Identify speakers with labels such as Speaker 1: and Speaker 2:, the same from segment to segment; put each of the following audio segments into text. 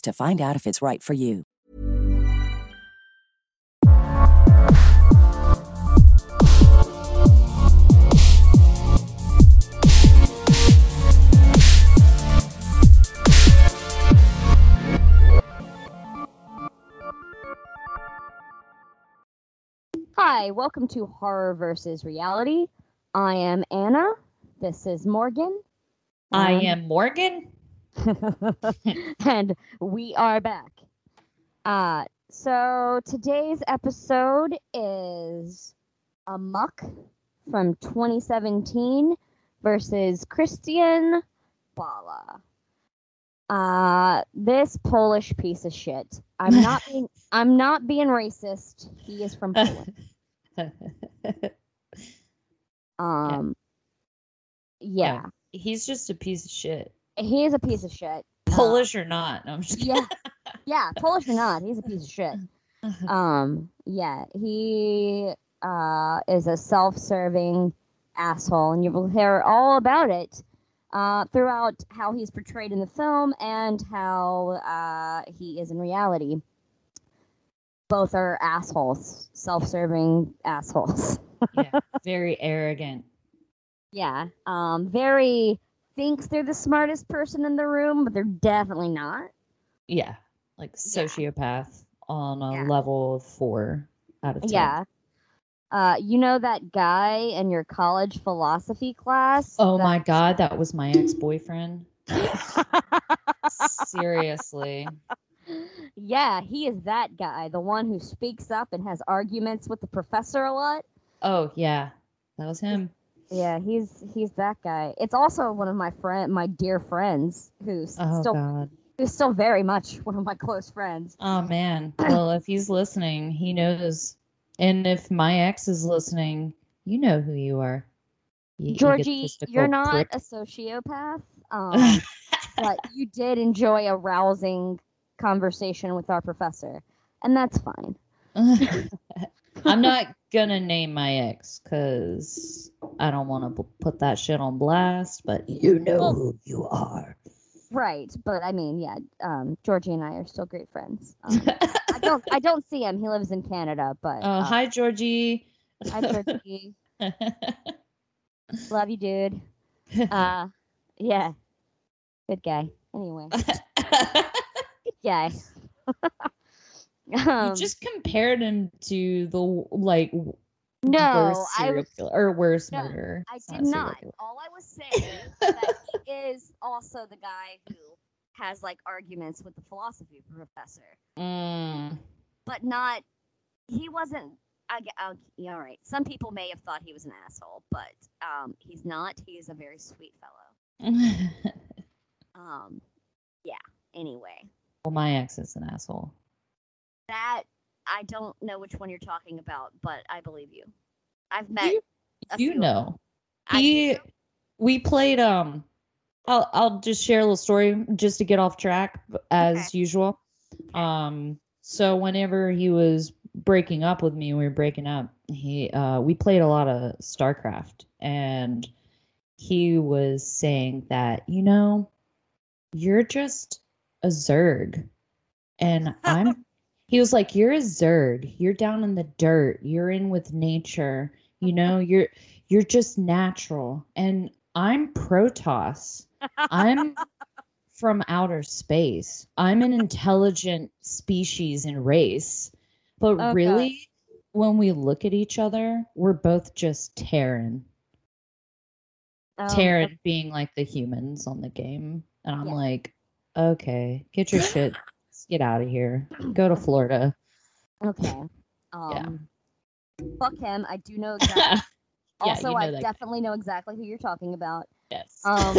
Speaker 1: to find out if it's right for you.
Speaker 2: Hi, welcome to Horror versus Reality. I am Anna. This is Morgan.
Speaker 3: I am Morgan.
Speaker 2: and we are back. Uh, so today's episode is Amok from 2017 versus Krystian Bala. Uh, this Polish piece of shit. I'm not being I'm not being racist. He is from Poland. Um yeah.
Speaker 3: He's just a piece of shit.
Speaker 2: He is a piece of shit. Uh,
Speaker 3: Polish or not. No, I'm just
Speaker 2: yeah. Yeah, Polish or not, he's a piece of shit. Um, yeah, he uh is a self-serving asshole, and you will hear all about it uh, throughout how he's portrayed in the film and how uh, he is in reality. Both are assholes, self-serving assholes.
Speaker 3: yeah, very arrogant.
Speaker 2: yeah, um, very thinks they're the smartest person in the room, but they're definitely not.
Speaker 3: Yeah, like
Speaker 2: Yeah.
Speaker 3: sociopath on a
Speaker 2: Yeah.
Speaker 3: level of four out of ten.
Speaker 2: Yeah. Uh, you know that guy in your college philosophy class?
Speaker 3: Oh
Speaker 2: that-
Speaker 3: my god, that was my ex-boyfriend. Seriously.
Speaker 2: yeah, he is that guy, the one who speaks up and has arguments with the professor a lot.
Speaker 3: Oh yeah, that was him.
Speaker 2: Yeah, he's he's that guy. It's also one of my friend, my dear friends, who's
Speaker 3: Oh
Speaker 2: still
Speaker 3: god.
Speaker 2: who's still very much one of my close friends.
Speaker 3: Oh man. Well, if he's listening, he knows. And if my ex is listening, you know who you are. You
Speaker 2: Georgie,
Speaker 3: egotistical
Speaker 2: you're not
Speaker 3: prick.
Speaker 2: a sociopath, um, but you did enjoy a rousing conversation with our professor, and that's fine.
Speaker 3: I'm not gonna name my ex because I don't want to put that shit on blast. But you know
Speaker 2: Well-
Speaker 3: who you are.
Speaker 2: Right, but I mean, yeah, um, Georgie and I are still great friends. Um, I don't, I don't see him. He lives in Canada, but uh,
Speaker 3: hi, Georgie.
Speaker 2: hi, Georgie. Love you, dude. Uh, yeah, good guy. Anyway, good guy.
Speaker 3: You
Speaker 2: um,
Speaker 3: just compared him to the like
Speaker 2: no,
Speaker 3: worst
Speaker 2: I was,
Speaker 3: killer or worst
Speaker 2: no,
Speaker 3: murderer.
Speaker 2: I did
Speaker 3: serial
Speaker 2: not. All I was saying is that he is also the guy who has like arguments with the philosophy professor.
Speaker 3: Mm,
Speaker 2: but not he wasn't I, I'll- yeah, all right some people may have thought he was an asshole but um he's not he's a very sweet fellow um yeah anyway
Speaker 3: well, my ex is an asshole.
Speaker 2: That i don't know which one you're talking about but i believe you i've met
Speaker 3: You,
Speaker 2: a
Speaker 3: you know, he.
Speaker 2: do.
Speaker 3: We played. Um, I'll I'll just share a little story just to get off track as usual. Um, so whenever he was breaking up with me, we were breaking up. He uh, we played a lot of StarCraft, and he was saying that you know, you're just a Zerg, and I'm. He was like, "You're a Zerg. You're down in the dirt. You're in with nature. You know, you're you're just natural." And I'm Protoss. I'm from outer space. I'm an intelligent species and race. But
Speaker 2: Oh, God.
Speaker 3: really, when we look at each other, we're both just Terran.
Speaker 2: Um,
Speaker 3: Terran being like the humans on the game. And I'm
Speaker 2: Yeah.
Speaker 3: like, okay, get your shit. Let's get out of here. Go to Florida.
Speaker 2: Okay. Um, Fuck him. I do know exactly.
Speaker 3: yeah,
Speaker 2: also,
Speaker 3: you know
Speaker 2: I
Speaker 3: that guy.
Speaker 2: definitely know exactly who you're talking about.
Speaker 3: Yes.
Speaker 2: Um,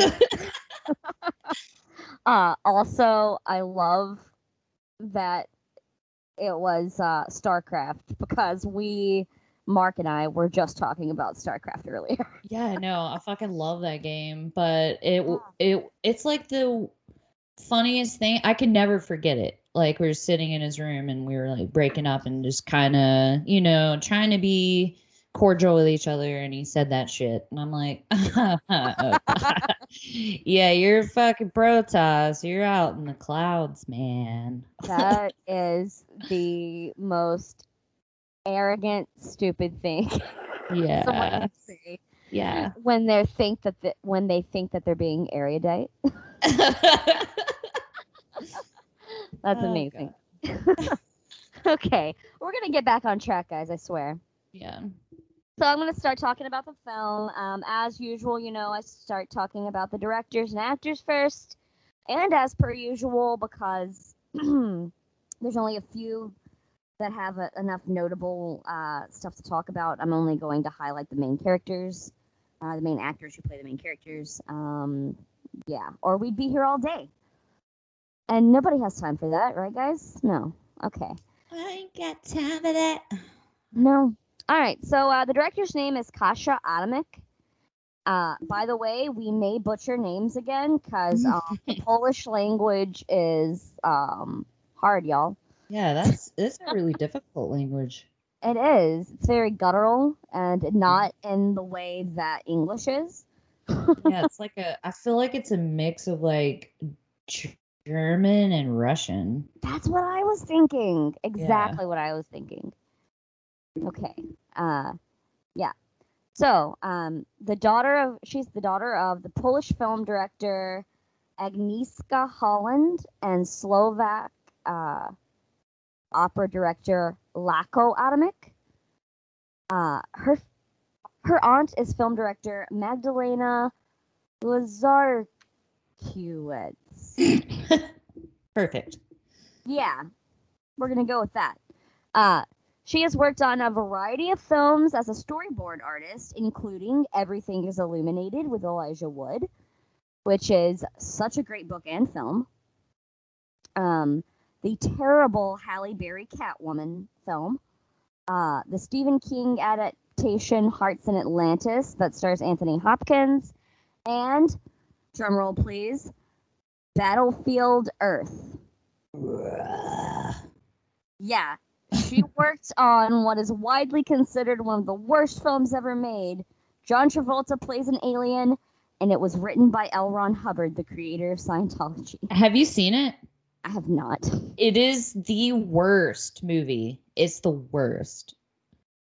Speaker 2: uh, also, I love that it was uh, StarCraft because we, Mark and I, were just talking about StarCraft earlier.
Speaker 3: Yeah, no, I fucking love that game, but it w- it it's like the funniest thing. I can never forget it. Like we were sitting in his room and we were like breaking up and just kind of, you know, trying to be cordial with each other and he said that shit and I'm like, oh, "Yeah, you're fucking Protoss. You're out in the clouds, man."
Speaker 2: that is the most arrogant, stupid thing
Speaker 3: Yeah. Yeah.
Speaker 2: when they think that the, when they think that they're being erudite. That's
Speaker 3: Oh,
Speaker 2: amazing. okay, we're gonna get back on track, guys. I swear.
Speaker 3: yeah.
Speaker 2: So I'm going to start talking about the film. Um, as usual, you know, I start talking about the directors and actors first. And as per usual, because there's only a few that have a, enough notable uh, stuff to talk about, I'm only going to highlight the main characters, uh, the main actors who play the main characters. Um, yeah, or we'd be here all day. And nobody has time for that, right, guys? No. Okay.
Speaker 3: I ain't got time for that.
Speaker 2: No. All right. So uh, the director's name is Kasia Adamik. Uh, by the way, we may butcher names again because um, the Polish language is um, hard, y'all.
Speaker 3: Yeah, that's it's a really difficult language.
Speaker 2: It is. It's very guttural and not in the way that English is.
Speaker 3: Yeah, it's like a. I feel like it's a mix of like German and Russian.
Speaker 2: That's what I was thinking. Exactly what I was thinking. Okay. Uh yeah. So, um the daughter of she's the daughter of the Polish film director Agnieszka Holland and Slovak uh opera director Laco Adamik. Uh her her aunt is film director Magdalena Lazarkiewicz.
Speaker 3: Perfect.
Speaker 2: Yeah, we're gonna go with that. Uh, she has worked on a variety of films as a storyboard artist, including Everything is Illuminated with Elijah Wood, which is such a great book and film. Um, the terrible Halle Berry Catwoman film, uh, the Stephen King adaptation Hearts in Atlantis that stars Anthony Hopkins, and drumroll please, Battlefield Earth. Yeah. She worked on what is widely considered one of the worst films ever made. John Travolta plays an alien, and it was written by L. Ron Hubbard, the creator of Scientology.
Speaker 3: Have you seen it?
Speaker 2: I have not.
Speaker 3: It is the worst movie. It's the worst.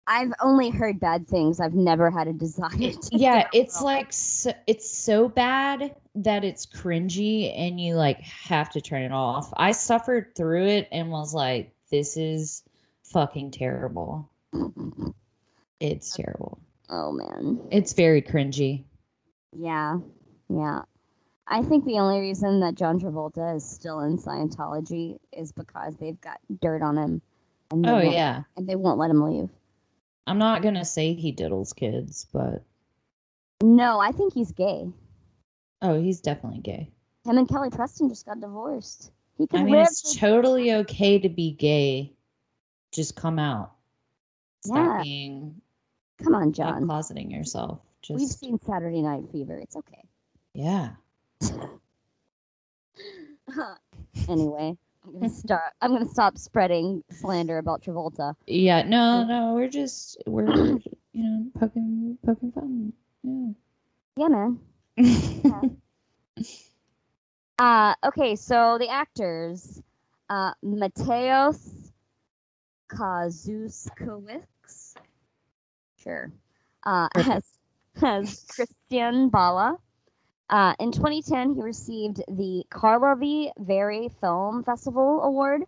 Speaker 2: I've only heard bad things. I've never had a desire to.
Speaker 3: Yeah,
Speaker 2: give it a
Speaker 3: it's like so, it's so bad that it's cringy and you like have to turn it off. I suffered through it and was like, this is fucking terrible. It's terrible.
Speaker 2: Oh man.
Speaker 3: It's very cringy.
Speaker 2: Yeah. Yeah. I think the only reason that John Travolta is still in Scientology is because they've got dirt on him. And
Speaker 3: Oh yeah.
Speaker 2: And they won't let him leave.
Speaker 3: I'm not gonna say he diddles kids, but
Speaker 2: No, I think he's gay.
Speaker 3: oh, he's definitely gay.
Speaker 2: Him and Kelly Preston just got divorced. He could
Speaker 3: I mean, it's totally okay to be gay. Just come out. Stop
Speaker 2: Yeah,
Speaker 3: being
Speaker 2: Come on, John.
Speaker 3: closeting yourself. Just
Speaker 2: We've seen Saturday Night Fever. It's okay.
Speaker 3: yeah.
Speaker 2: anyway, I'm gonna start. I'm gonna stop spreading slander about Travolta.
Speaker 3: Yeah, no, no, we're just we're you know poking poking fun.
Speaker 2: Yeah, man.
Speaker 3: Yeah.
Speaker 2: Uh, okay, so the actors, uh, Mateusz Kazuskowicz, sure, uh, as as Krystian Bala, Uh, in 2010, he received the Karlovy Vary Film Festival Award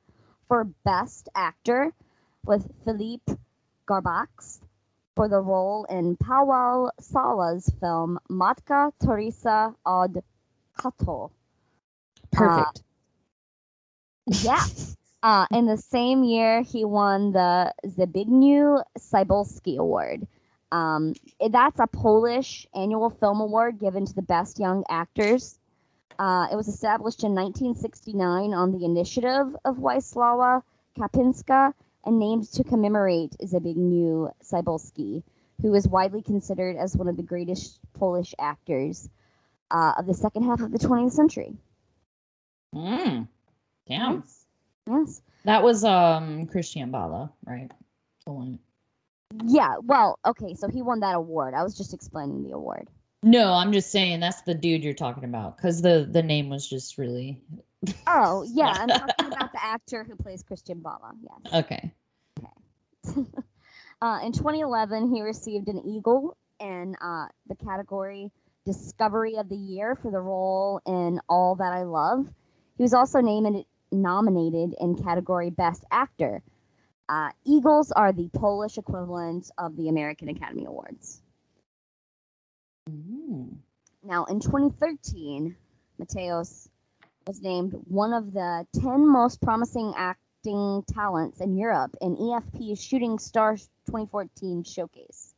Speaker 2: for Best Actor with Filip Garbacz for the role in Pawel Sala's film Matka Teresa od Kato.
Speaker 3: Perfect.
Speaker 2: Yeah. Uh, in the same year, he won the Zbigniew Cybulski Award. Um, that's a Polish annual film award given to the best young actors. Uh, it was established in 1969 on the initiative of Wisława Kapinska and named to commemorate Zbigniew Cybulski, who is widely considered as one of the greatest Polish actors uh, of the second half of the 20th century.
Speaker 3: Mm. Damn.
Speaker 2: Yes. Yes.
Speaker 3: That was um Krystian Bala, right? The one.
Speaker 2: Yeah, well, okay, so he won that award. I was just explaining the award.
Speaker 3: No, I'm just saying that's the dude you're talking about because the the name was just really
Speaker 2: Oh, yeah, I'm talking about the actor who plays Krystian Bala. Yes.
Speaker 3: okay.
Speaker 2: Uh, in 2011, he received an Eagle in uh, the category Discovery of the Year for the role in All That I Love. He was also named nominated in category Best Actor. Uh, Eagles are the Polish equivalent of the American Academy Awards.
Speaker 3: Mm.
Speaker 2: Now, in 2013, Mateusz was named one of the 10 most promising acting talents in Europe in EFP's Shooting Star 2014 showcase.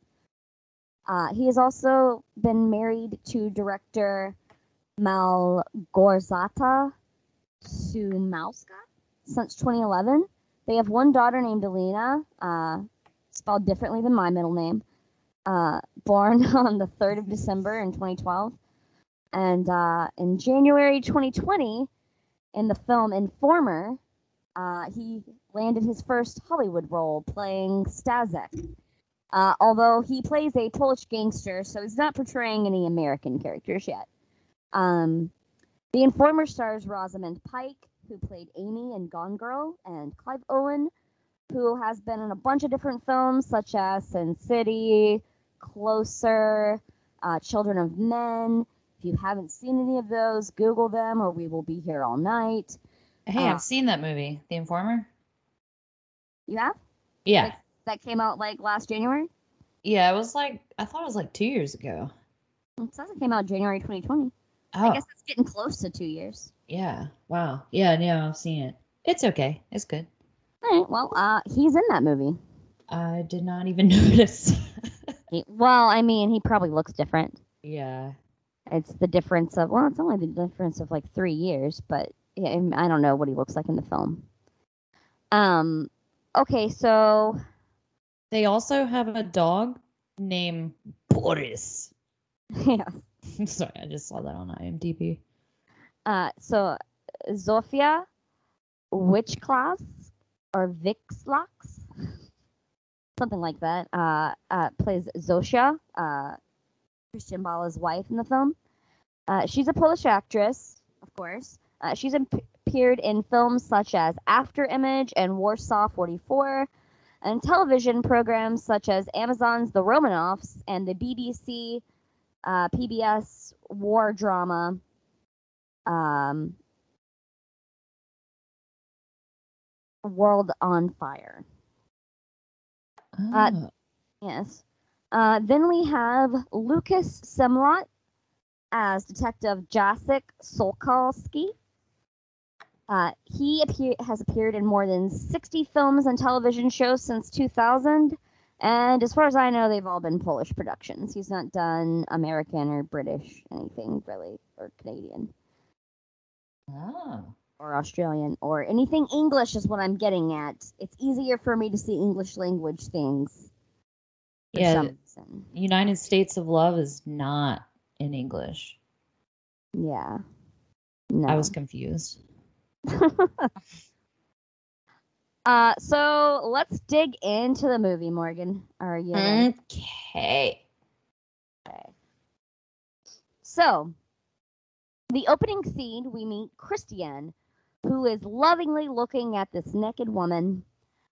Speaker 2: Uh, he has also been married to director Malgorzata Szumowska since 2011. They have one daughter named Alina, uh, spelled differently than my middle name, uh, born on the 3rd of December in 2012. And uh, in January 2020, in the film Informer, uh, he landed his first Hollywood role playing Stasek. Uh, although he plays a Polish gangster, so he's not portraying any American characters yet. Um, the Informer stars Rosamund Pike, who played Amy in Gone Girl, and Clive Owen, who has been in a bunch of different films such as Sin City, Closer, uh, Children of Men. If you haven't seen any of those, Google them or we will be here all night.
Speaker 3: Hey,
Speaker 2: Uh,
Speaker 3: I've seen that movie, The Informer.
Speaker 2: You have?
Speaker 3: Yeah.
Speaker 2: That came out like last January?
Speaker 3: Yeah, it was like I thought it was like two years ago.
Speaker 2: It says it came out January 2020.
Speaker 3: Oh,
Speaker 2: I guess it's getting close to two years.
Speaker 3: yeah. Wow. Yeah, yeah, I've seen it. It's okay. It's good.
Speaker 2: All right, well, uh, he's in that movie.
Speaker 3: I did not even notice.
Speaker 2: He, well, I mean, he probably looks different.
Speaker 3: yeah.
Speaker 2: It's the difference of, well, it's only the difference of like three years, but yeah, I don't know what he looks like in the film. Um, okay, so
Speaker 3: They also have a dog named Boris.
Speaker 2: yeah,
Speaker 3: Sorry, I just saw that on IMDb.
Speaker 2: uh, so Zofia Witchclass or Vixlax, something like that, uh, uh, plays Zosia, uh, Krystian Bala's wife in the film. Uh, she's a Polish actress, of course. Uh, she's ap- appeared in films such as After Image and Warsaw 44, and television programs such as Amazon's The Romanovs and the BBC uh, PBS war drama um, World on Fire. Uh,
Speaker 3: Oh.
Speaker 2: Yes. Uh, then we have Lucas Semlot as Detective Jacek Solkalski. Uh, he appear- has appeared in more than 60 films and television shows since 2000. And as far as I know, they've all been Polish productions. He's not done American or British anything really, or Canadian
Speaker 3: oh.
Speaker 2: or Australian or anything English is what I'm getting at. It's easier for me to see English language things.
Speaker 3: Yeah. United States of Love is not in English.
Speaker 2: Yeah. No.
Speaker 3: I was confused.
Speaker 2: uh, so let's dig into the movie, Morgan. Are you ready?
Speaker 3: Okay.
Speaker 2: Okay. So, the opening scene, we meet Krystian, who is lovingly looking at this naked woman,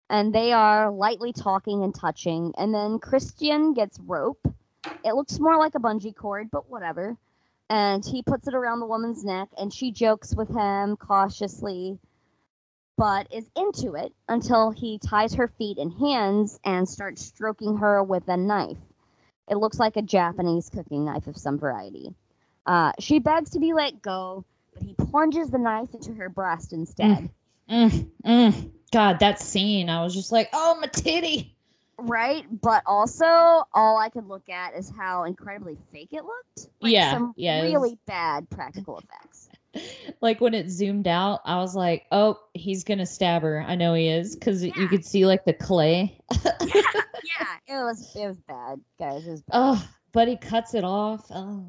Speaker 2: and they are lightly talking and touching. And then Krystian gets rope. It looks more like a bungee cord, but whatever. and he puts it around the woman's neck, and she jokes with him cautiously, but is into it until he ties her feet and hands and starts stroking her with a knife. It looks like a Japanese cooking knife of some variety. Uh, she begs to be let go, but he plunges the knife into her breast instead.
Speaker 3: Mm, mm. God, that scene, I was just like, oh, my titty.
Speaker 2: Right, but also all I could look at is how incredibly fake it looked. Like
Speaker 3: Yeah,
Speaker 2: some
Speaker 3: yeah, it was-
Speaker 2: really bad practical effects.
Speaker 3: Like when it zoomed out, I was like, oh, he's to stab her. I know he is because
Speaker 2: Yeah.
Speaker 3: you could see like the clay.
Speaker 2: yeah, it was it was bad, guys. It was bad.
Speaker 3: Oh, but he cuts it off. Oh.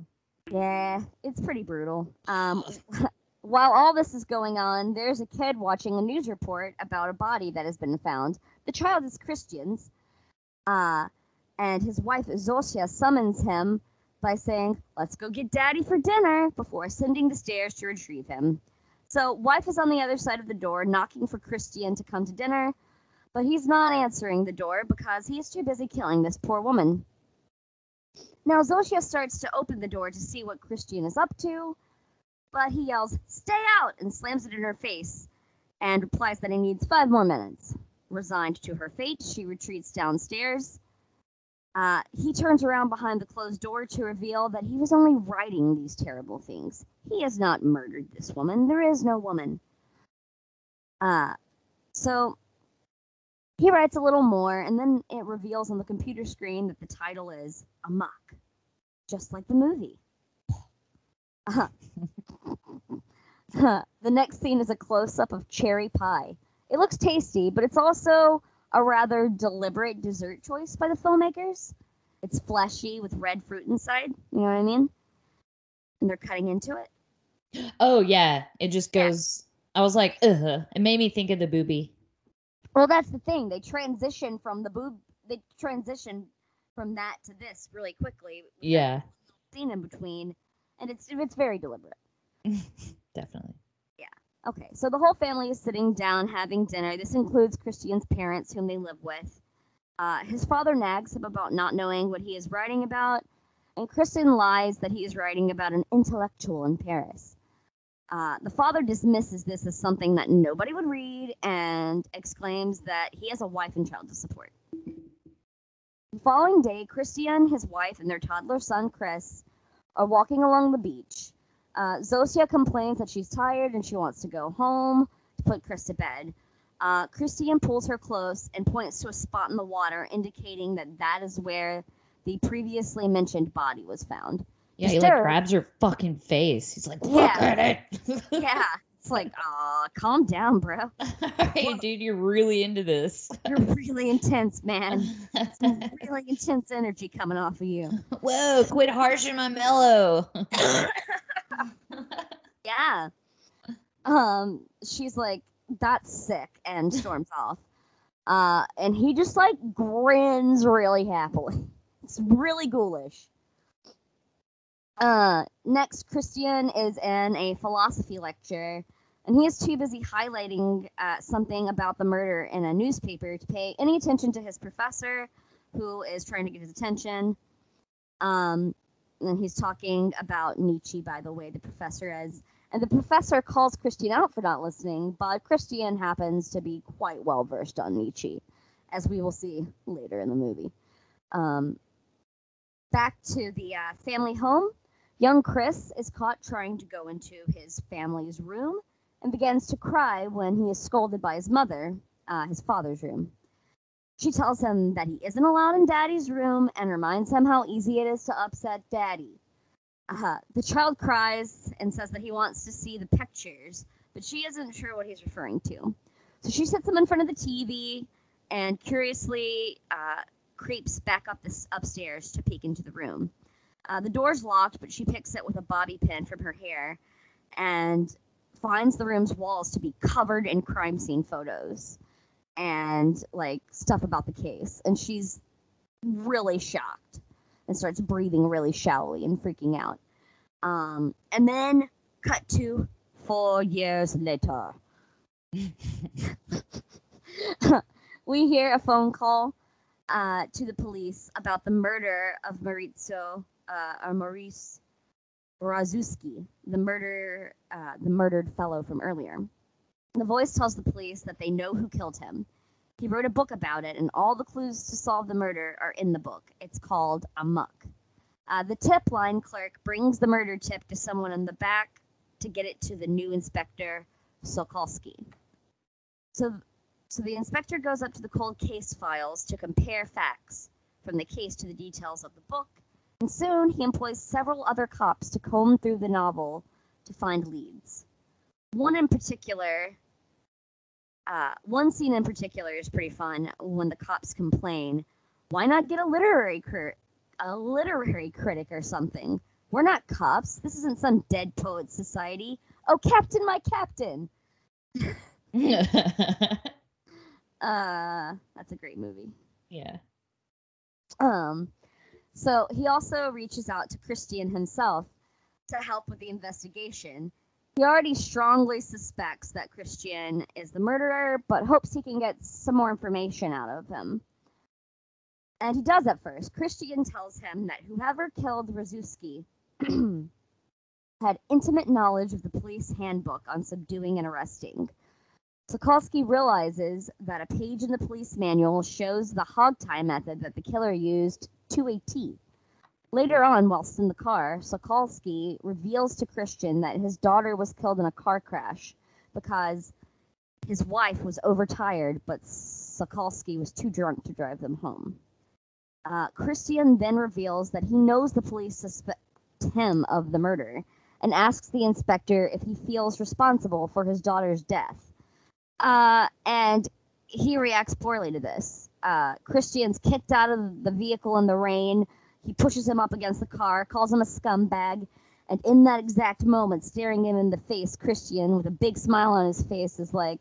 Speaker 2: Yeah, it's pretty brutal. Um, while all this is going on, there's a kid watching a news report about a body that has been found. The child is Krystian's, uh, and his wife Zosia summons him by saying, "Let's go get Daddy for dinner," before ascending the stairs to retrieve him. So, wife is on the other side of the door, knocking for Krystian to come to dinner, but he's not answering the door because he is too busy killing this poor woman. Now Zosia starts to open the door to see what Krystian is up to, but he yells, Stay out! and slams it in her face and replies that he needs five more minutes. Resigned to her fate, she retreats downstairs. Uh, he turns around behind the closed door to reveal that he was only writing these terrible things. He has not murdered this woman. There is no woman. Uh, so he writes a little more, and then it reveals on the computer screen that the title is Amok, just like the movie. Uh, the next scene is a close up of cherry pie. It looks tasty, but it's also a rather deliberate dessert choice by the filmmakers. It's fleshy with red fruit inside. You know what I mean? And they're cutting into it.
Speaker 3: Oh, yeah. It just
Speaker 2: Yeah.
Speaker 3: goes. I was like, ugh. It made me think of the booby.
Speaker 2: Well, that's the thing. They transition from the boob. They transition from that to this really quickly.
Speaker 3: Yeah,
Speaker 2: Scene in between, and it's it's very deliberate.
Speaker 3: definitely.
Speaker 2: Okay, so the whole family is sitting down having dinner. This includes Krystian's parents, whom they live with. Uh, his father nags him about not knowing what he is writing about, and Krystian lies that he is writing about an intellectual in Paris. Uh, the father dismisses this as something that nobody would read and exclaims that he has a wife and child to support. The following day, Krystian, his wife, and their toddler son, Chris, are walking along the beach. Uh, Zosia complains that she's tired and she wants to go home to put Chris to bed. Uh, Krystian pulls her close and points to a spot in the water, indicating that that is where the previously mentioned body was found.
Speaker 3: Yeah, he like grabs her fucking face. He's like, look
Speaker 2: Yeah.
Speaker 3: at it.
Speaker 2: Yeah, it's like, aw, calm down, bro.
Speaker 3: hey, dude, you're really into this.
Speaker 2: You're really intense, man. Some really intense energy coming off of you.
Speaker 3: Whoa, quit harshing my mellow.
Speaker 2: Yeah. Um, she's like, that's sick, and storms off. Uh, and he just like grins really happily. It's really ghoulish. Uh, next, Krystian is in a philosophy lecture, and he is too busy highlighting uh, something about the murder in a newspaper to pay any attention to his professor, who is trying to get his attention. Um, and he's talking about Nietzsche, by the way, the professor is. And the professor calls Krystian out for not listening, but Krystian happens to be quite well versed on Nietzsche, as we will see later in the movie. Um, back to the uh, family home, young Chris is caught trying to go into his family's room and begins to cry when he is scolded by his mother, uh, his father's room. She tells him that he isn't allowed in Daddy's room and reminds him how easy it is to upset Daddy. Uh, the child cries and says that he wants to see the pictures, but she isn't sure what he's referring to. So she sits him in front of the TV and curiously uh, creeps back up this upstairs to peek into the room. Uh, the door's locked, but she picks it with a bobby pin from her hair and finds the room's walls to be covered in crime scene photos and like stuff about the case. And she's really shocked and starts breathing really shallowly and freaking out. Um, and then cut to four years later. we hear a phone call uh, to the police about the murder of Maurizio uh, or Maurice Razuski, the murder, uh, the murdered fellow from earlier. The voice tells the police that they know who killed him. He wrote a book about it, and all the clues to solve the murder are in the book. It's called Amok. Uh, the tip line clerk brings the murder tip to someone in the back to get it to the new inspector, Sokolsky. So, so the inspector goes up to the cold case files to compare facts from the case to the details of the book, and soon he employs several other cops to comb through the novel to find leads. One in particular, uh, one scene in particular is pretty fun when the cops complain, "Why not get a literary crit- a literary critic or something? We're not cops. This isn't some dead poet society. Oh, Captain, my Captain." Uh, that's a great movie.
Speaker 3: yeah.
Speaker 2: Um, so he also reaches out to Krystian himself to help with the investigation. He already strongly suspects that Krystian is the murderer, but hopes he can get some more information out of him. And he does at first. Krystian tells him that whoever killed Razuski had intimate knowledge of the police handbook on subduing and arresting. Sokolsky realizes that a page in the police manual shows the hog tie method that the killer used to a T. Later on, whilst in the car, Sokolsky reveals to Krystian that his daughter was killed in a car crash because his wife was overtired, but Sokolsky was too drunk to drive them home. Uh, Krystian then reveals that he knows the police suspect him of the murder and asks the inspector if he feels responsible for his daughter's death. Uh, and he reacts poorly to this. Uh, Krystian's kicked out of the vehicle in the rain. He pushes him up against the car, calls him a scumbag, and in that exact moment, staring him in the face, Krystian, with a big smile on his face, is like,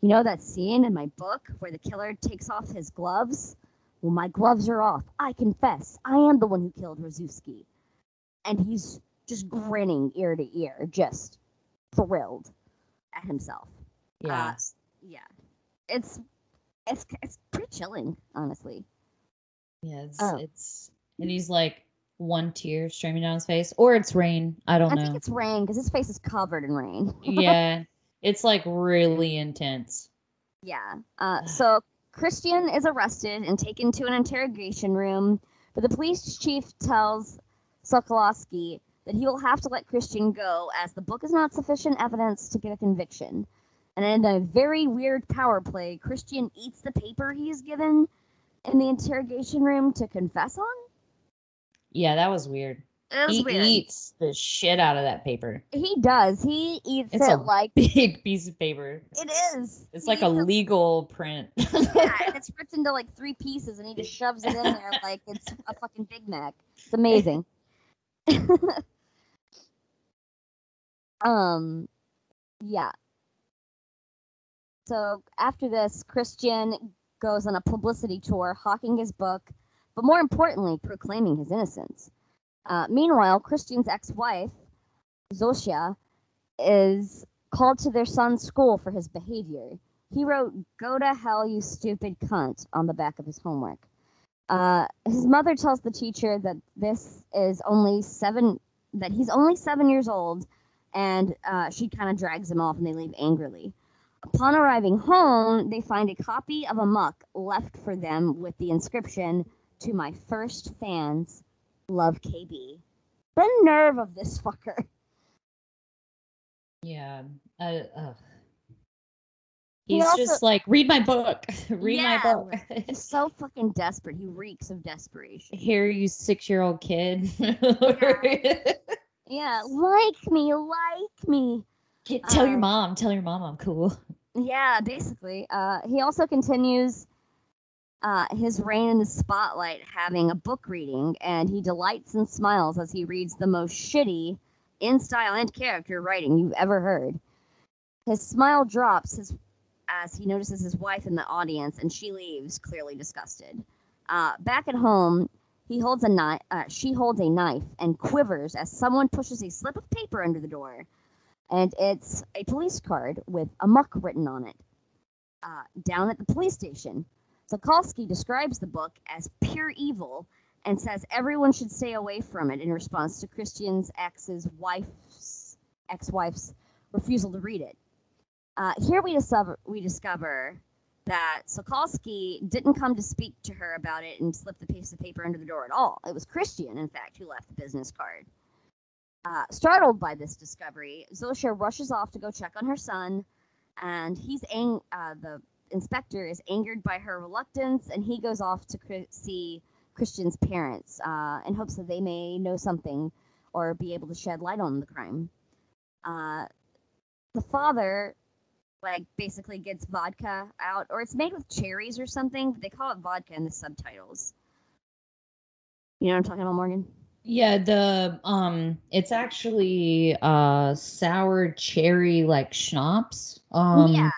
Speaker 2: You know that scene in my book where the killer takes off his gloves? Well, my gloves are off. I confess. I am the one who killed Rozuski. And he's just grinning ear to ear, just thrilled at himself.
Speaker 3: Yeah.
Speaker 2: Uh, yeah. It's it's it's pretty chilling, honestly.
Speaker 3: yeah. It's,
Speaker 2: oh.
Speaker 3: it's and he's like one tear streaming down his face, or it's rain. I don't
Speaker 2: I
Speaker 3: know.
Speaker 2: think it's rain because his face is covered in rain.
Speaker 3: yeah. It's like really intense.
Speaker 2: Yeah. Uh, so Krystian is arrested and taken to an interrogation room, but the police chief tells Sokolowski that he will have to let Krystian go as the book is not sufficient evidence to get a conviction. And in a very weird power play, Krystian eats the paper he is given in the interrogation room to confess on.
Speaker 3: Yeah, that was weird.
Speaker 2: Was
Speaker 3: he
Speaker 2: weird.
Speaker 3: eats the shit out of that paper.
Speaker 2: He does. He eats
Speaker 3: It's
Speaker 2: it
Speaker 3: a
Speaker 2: like
Speaker 3: Big piece of paper.
Speaker 2: it is.
Speaker 3: It's
Speaker 2: He
Speaker 3: like a legal print.
Speaker 2: yeah, and it's ripped into like three pieces, and he just shoves it in there like it's a fucking Big Mac. It's amazing. um, yeah. So after this, Krystian goes on a publicity tour, hawking his book, but more importantly, proclaiming his innocence. Uh, meanwhile, Krystian's ex-wife, Zosia, is called to their son's school for his behavior. He wrote "Go to hell, you stupid cunt" on the back of his homework. Uh, his mother tells the teacher that this is only seven, that he's only seven years old, and uh, she kind of drags him off, and they leave angrily. Upon arriving home, they find a copy of Amok left for them with the inscription "To my first fans, love KB." The nerve of this fucker.
Speaker 3: yeah. Uh, ugh.
Speaker 2: He
Speaker 3: He's
Speaker 2: also-
Speaker 3: just like, read my book. read
Speaker 2: Yeah,
Speaker 3: my book.
Speaker 2: He's so fucking desperate. He reeks of desperation.
Speaker 3: Here, you six year old kid.
Speaker 2: Yeah, like me, like me.
Speaker 3: Get- tell your
Speaker 2: Um,
Speaker 3: mom. Tell your mom I'm cool.
Speaker 2: Yeah, basically. Uh, he also continues uh, his reign in the spotlight having a book reading, and he delights and smiles as he reads the most shitty, in style and character writing you've ever heard. His smile drops his, as he notices his wife in the audience, and she leaves, clearly disgusted. Uh, back at home, he holds a knife. Uh, she holds a knife and quivers as someone pushes a slip of paper under the door and it's a police card with Amok written on it. Uh, down at the police station, Sokolsky describes the book as pure evil and says everyone should stay away from it in response to Krystian's ex's wife's ex-wife's refusal to read it. Uh, here we discover we discover that Sokolsky didn't come to speak to her about it and slip the piece of paper under the door at all. It was Krystian, in fact, who left the business card. Uh, startled by this discovery, Zosia rushes off to go check on her son, and he's ang- uh, the inspector is angered by her reluctance, and he goes off to see Krystian's parents uh, in hopes that they may know something or be able to shed light on the crime. Uh, the father like basically gets vodka out, or it's made with cherries or something. But they call it vodka in the subtitles. You know what I'm talking about, Morgan?
Speaker 3: Yeah, the um it's actually uh sour cherry like schnapps. Um
Speaker 2: yeah,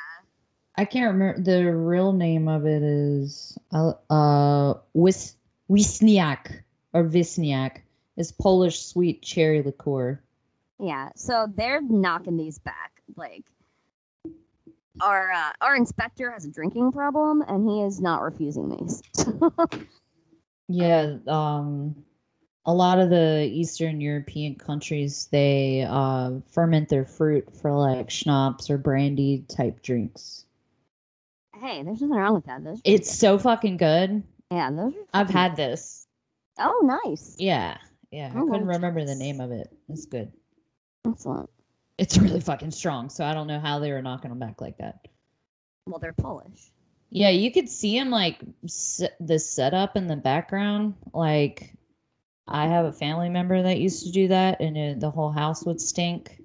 Speaker 3: I can't remember the real name of it is uh, uh Wis Wisniak or Wisniak. It's Polish sweet cherry liqueur.
Speaker 2: yeah. So they're knocking these back. Like our uh, our inspector has a drinking problem, and he is not refusing these.
Speaker 3: Yeah, um a lot of the Eastern European countries they uh ferment their fruit for like schnapps or brandy type drinks.
Speaker 2: hey, there's nothing wrong with that. Those
Speaker 3: It's
Speaker 2: good.
Speaker 3: so fucking good.
Speaker 2: yeah. Those are
Speaker 3: I've had this.
Speaker 2: Oh, nice.
Speaker 3: Yeah. Yeah. I
Speaker 2: Oh,
Speaker 3: couldn't
Speaker 2: nice.
Speaker 3: remember the name of it. It's good.
Speaker 2: Excellent.
Speaker 3: It's really fucking strong, so I don't know how they were knocking them back like that.
Speaker 2: Well, they're Polish.
Speaker 3: Yeah, you could see him like s- the setup in the background. Like, I have a family member that used to do that, and it, the whole house would stink.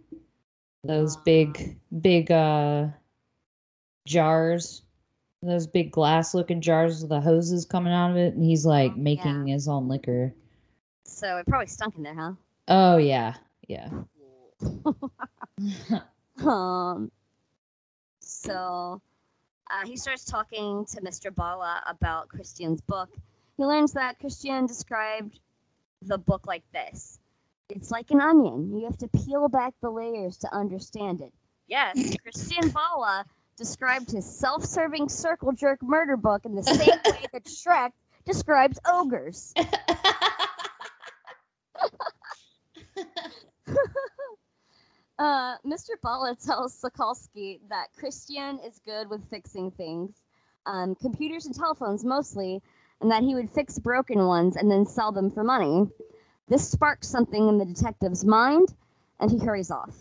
Speaker 3: Those big, big uh jars, those big glass-looking jars with the hoses coming out of it, and he's like
Speaker 2: Oh, yeah.
Speaker 3: making his own liquor.
Speaker 2: So it probably stunk in there, huh?
Speaker 3: Oh yeah, yeah.
Speaker 2: Um, so uh, he starts talking to Mr. Bala about Krystian's book. He learns that Krystian described the book like this It's like an onion. You have to peel back the layers to understand it. Yes, Krystian Bala described his self serving circle jerk murder book in the same way that Shrek describes ogres. Uh, Mr. Bala tells Sokolsky that Krystian is good with fixing things, um, computers and telephones mostly, and that he would fix broken ones and then sell them for money. This sparks something in the detective's mind, and he hurries off.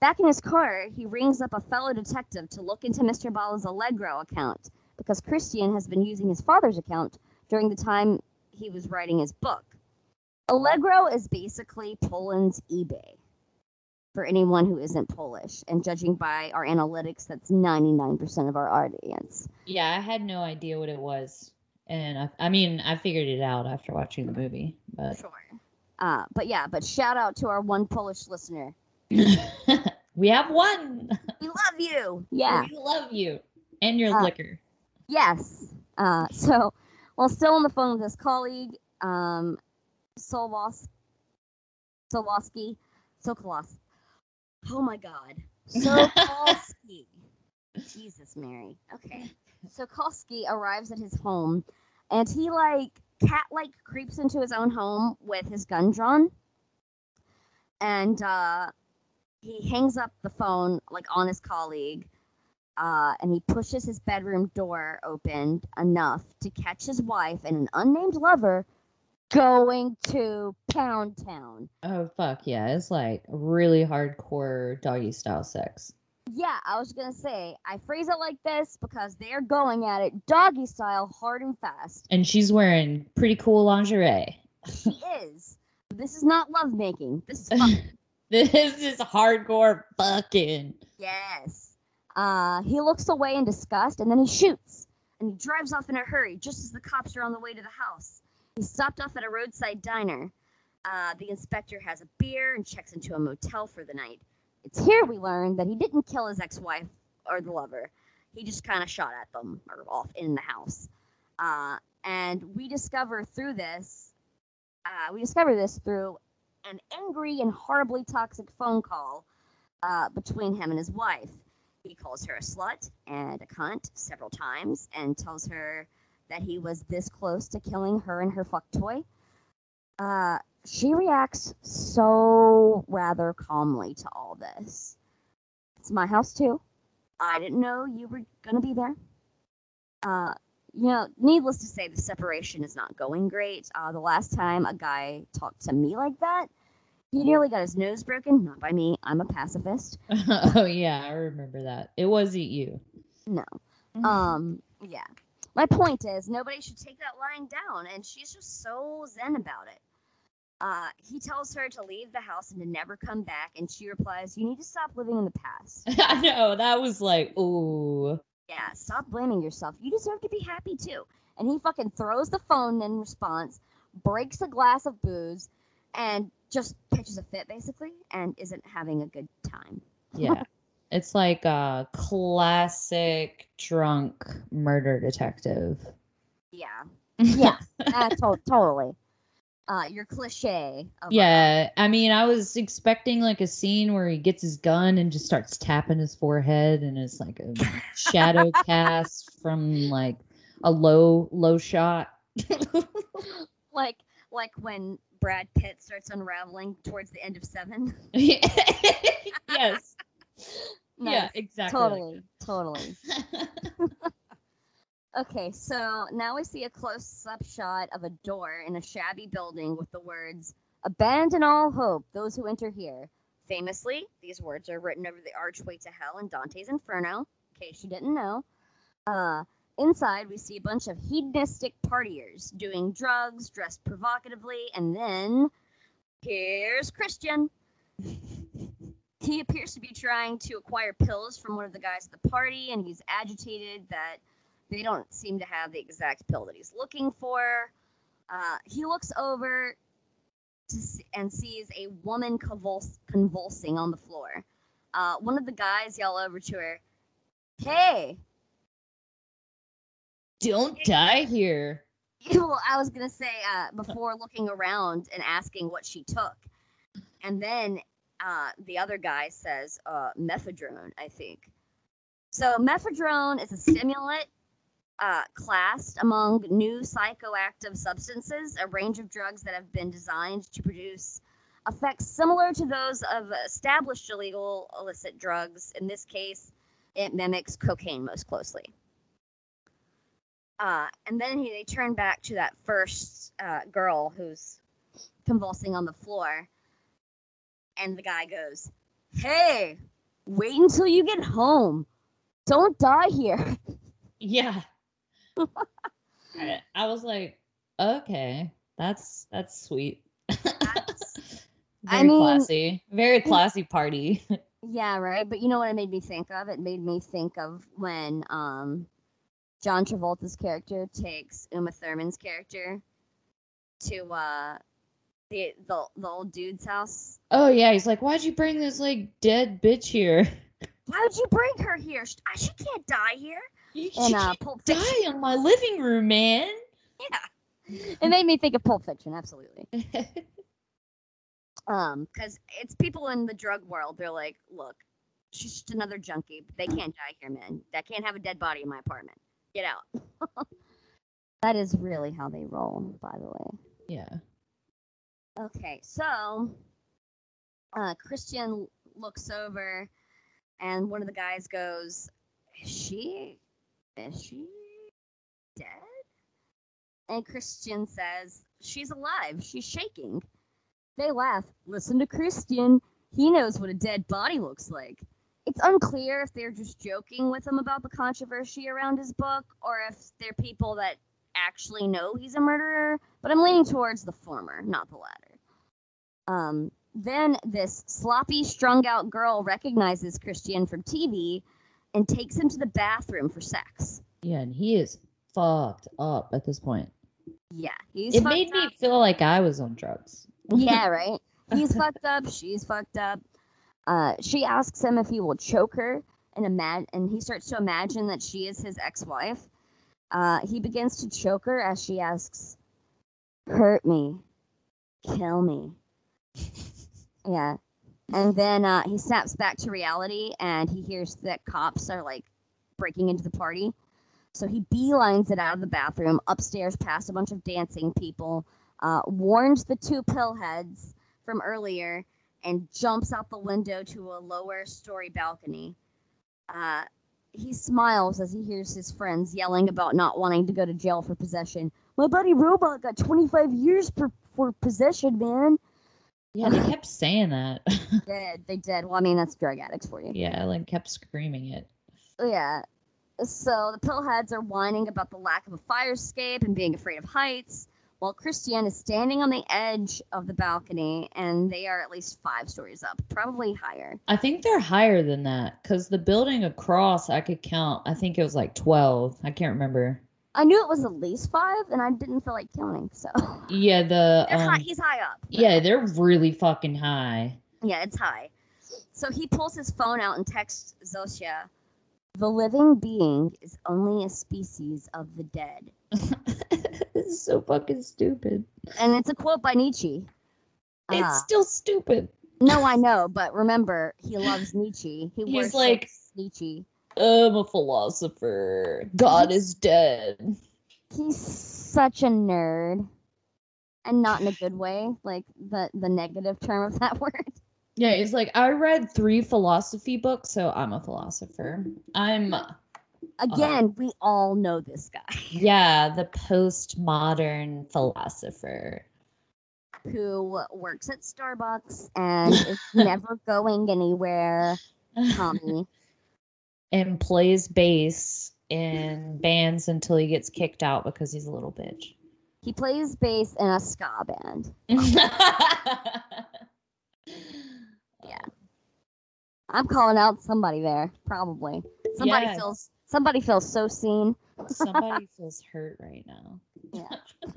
Speaker 2: Back in his car, he rings up a fellow detective to look into Mr. Bala's Allegro account because Krystian has been using his father's account during the time he was writing his book. Allegro is basically Poland's eBay for anyone who isn't Polish. And judging by our analytics, that's 99% of our audience.
Speaker 3: Yeah, I had no idea what it was. And I, I mean, I figured it out after watching the movie, but
Speaker 2: Sure. Uh, but yeah, but shout out to our one Polish listener.
Speaker 3: we have one.
Speaker 2: We love you. Yeah.
Speaker 3: We love you. And your
Speaker 2: Uh,
Speaker 3: liquor.
Speaker 2: Yes. Uh, so, while still on the phone with his colleague, um, Solos, Solosky, Sokolos. Oh my God. Sokolsky. Jesus, Mary. Okay. Sokolsky arrives at his home, and he like cat like creeps into his own home with his gun drawn, and uh, he hangs up the phone like on his colleague uh, and he pushes his bedroom door open enough to catch his wife and an unnamed lover going to Pound Town.
Speaker 3: Oh fuck yeah! It's like really hardcore doggy style sex.
Speaker 2: Yeah, I was gonna say I phrase it like this because they're going at it doggy style, hard and fast.
Speaker 3: And she's wearing pretty cool lingerie.
Speaker 2: She is. This is not lovemaking. This is fucking.
Speaker 3: this is hardcore fucking.
Speaker 2: yes. Uh, he looks away in disgust and then he shoots. And he drives off in a hurry just as the cops are on the way to the house. He stopped off at a roadside diner. Uh, the inspector has a beer and checks into a motel for the night. It's here we learn that he didn't kill his ex wife or the lover. He just kind of shot at them or off in the house. Uh, and we discover through this, uh, we discover this through an angry and horribly toxic phone call uh, between him and his wife. He calls her a slut and a cunt several times and tells her that he was this close to killing her and her fuck toy. Uh, she reacts so rather calmly to all this. It's my house too. I didn't know you were gonna be there. Uh, you know, needless to say, the separation is not going great. Uh, the last time a guy talked to me like that, he nearly got his nose broken. Not by me. I'm a pacifist.
Speaker 3: oh yeah, I remember that. It wasn't you.
Speaker 2: No. Um. Yeah. My point is, nobody should take that lying down, and she's just so zen about it. Uh, he tells her to leave the house and to never come back, and she replies, "You need to stop living in the past."
Speaker 3: I know that was like, ooh.
Speaker 2: Yeah, stop blaming yourself. You deserve to be happy too. And he fucking throws the phone in response, breaks a glass of booze, and just pitches a fit basically, and isn't having a good time.
Speaker 3: Yeah. it's like a classic drunk murder detective.
Speaker 2: Yeah, yeah, uh, to- totally. Uh, your cliche. Of,
Speaker 3: Yeah, I mean, I was expecting like a scene where he gets his gun and just starts tapping his forehead, and it's like a shadow cast from like a low low shot.
Speaker 2: like like when Brad Pitt starts unraveling towards the end of Seven.
Speaker 3: yes. Yeah, exactly.
Speaker 2: Totally, totally. Okay, so now we see a close-up shot of a door in a shabby building with the words "Abandon all hope, those who enter here." Famously, these words are written over the archway to hell in Dante's Inferno. In case you didn't know. Uh, inside, we see a bunch of hedonistic partiers doing drugs, dressed provocatively, and then here's Krystian. He appears to be trying to acquire pills from one of the guys at the party, and he's agitated that they don't seem to have the exact pill that he's looking for. Uh, he looks over to see, and sees a woman convuls- convulsing on the floor. Uh, one of the guys yell over to her, "Hey!"
Speaker 3: Don't die here.
Speaker 2: Well, I was gonna say uh, before looking around and asking what she took, and then uh, the other guy says uh, mephedrone, I think. So mephedrone is a stimulant uh, classed among new psychoactive substances, a range of drugs that have been designed to produce effects similar to those of established illegal illicit drugs. In this case, it mimics cocaine most closely. Uh, and then he, they turn back to that first uh, girl who's convulsing on the floor. And the guy goes, Hey, wait until you get home. Don't die here.
Speaker 3: Yeah. I, I was like, okay, that's that's sweet.
Speaker 2: That's-
Speaker 3: Very
Speaker 2: I mean-
Speaker 3: classy. Very classy party.
Speaker 2: yeah, right. But you know what it made me think of? It made me think of when um, John Travolta's character takes Uma Thurman's character to uh, the, the, the old dude's house
Speaker 3: oh yeah, he's like, why'd you bring this like dead bitch here?
Speaker 2: Why would you bring her here? Sh- uh, She can't die here.
Speaker 3: You she
Speaker 2: uh, Pulp
Speaker 3: die
Speaker 2: Fiction.
Speaker 3: in my living room, man.
Speaker 2: Yeah, it made me think of Pulp Fiction, absolutely. Um, because it's people in the drug world. They're like, look, she's just another junkie. They can't die here, man. I can't have a dead body in my apartment. Get out. that is really how they roll, by the way.
Speaker 3: yeah.
Speaker 2: Okay, so uh, Krystian looks over, and one of the guys goes, she? Is she dead?" And Krystian says, "She's alive. She's shaking." They laugh. Listen to Krystian. He knows what a dead body looks like. It's unclear if they're just joking with him about the controversy around his book, or if they're people that actually know he's a murderer. But I'm leaning towards the former, not the latter. Um, then this sloppy, strung out girl recognizes Krystian from TV and takes him to the bathroom for sex.
Speaker 3: Yeah, and he is fucked up at this point.
Speaker 2: Yeah, he's
Speaker 3: it made me feel like I was on drugs.
Speaker 2: yeah, right. He's fucked up. She's fucked up. Uh, she asks him if he will choke her, and imag- and he starts to imagine that she is his ex-wife. Uh, he begins to choke her as she asks, "Hurt me, kill me." yeah, and then uh, he snaps back to reality, and he hears that cops are like breaking into the party. So he beelines it out of the bathroom, upstairs past a bunch of dancing people, uh, warns the two pillheads from earlier and jumps out the window to a lower story balcony. Uh, he smiles as he hears his friends yelling about not wanting to go to jail for possession. My buddy Robot got 25 years per, for possession, man.
Speaker 3: Yeah, they kept saying that.
Speaker 2: They did. They did. Well, I mean, that's drug addicts for you.
Speaker 3: yeah, like kept screaming it.
Speaker 2: Oh, yeah. So the pillheads are whining about the lack of a fire escape and being afraid of heights, while Krystian is standing on the edge of the balcony, and they are at least five stories up, probably higher.
Speaker 3: I think they're higher than that because the building across I could count. I think it was like twelve. I can't remember.
Speaker 2: I knew it was at least five, and I didn't feel like counting. So
Speaker 3: Yeah, the
Speaker 2: They're high,
Speaker 3: um,
Speaker 2: he's high up.
Speaker 3: yeah, they're really fucking high.
Speaker 2: yeah, it's high. So he pulls his phone out and texts Zosia, "The living being is only a species of the dead."
Speaker 3: it's so fucking stupid.
Speaker 2: And it's a quote by Nietzsche.
Speaker 3: It's
Speaker 2: Uh,
Speaker 3: still stupid.
Speaker 2: No, I know, but remember, he loves Nietzsche. He
Speaker 3: He's like-
Speaker 2: Nietzsche.
Speaker 3: I'm a philosopher. God is dead.
Speaker 2: He's such a nerd, and not in a good way, like the the negative term of that word.
Speaker 3: Yeah, he's like, I read three philosophy books, so I'm a philosopher. I'm,
Speaker 2: Again, we all know this guy
Speaker 3: yeah, the postmodern philosopher.
Speaker 2: who works at Starbucks and is never going anywhere. Tommy,
Speaker 3: and plays bass in bands until he gets kicked out because he's a little bitch.
Speaker 2: he plays bass in a ska band.
Speaker 3: yeah.
Speaker 2: I'm calling out somebody there, probably. Somebody
Speaker 3: Yes.
Speaker 2: feels somebody feels so seen.
Speaker 3: Somebody feels hurt right now.
Speaker 2: Yeah.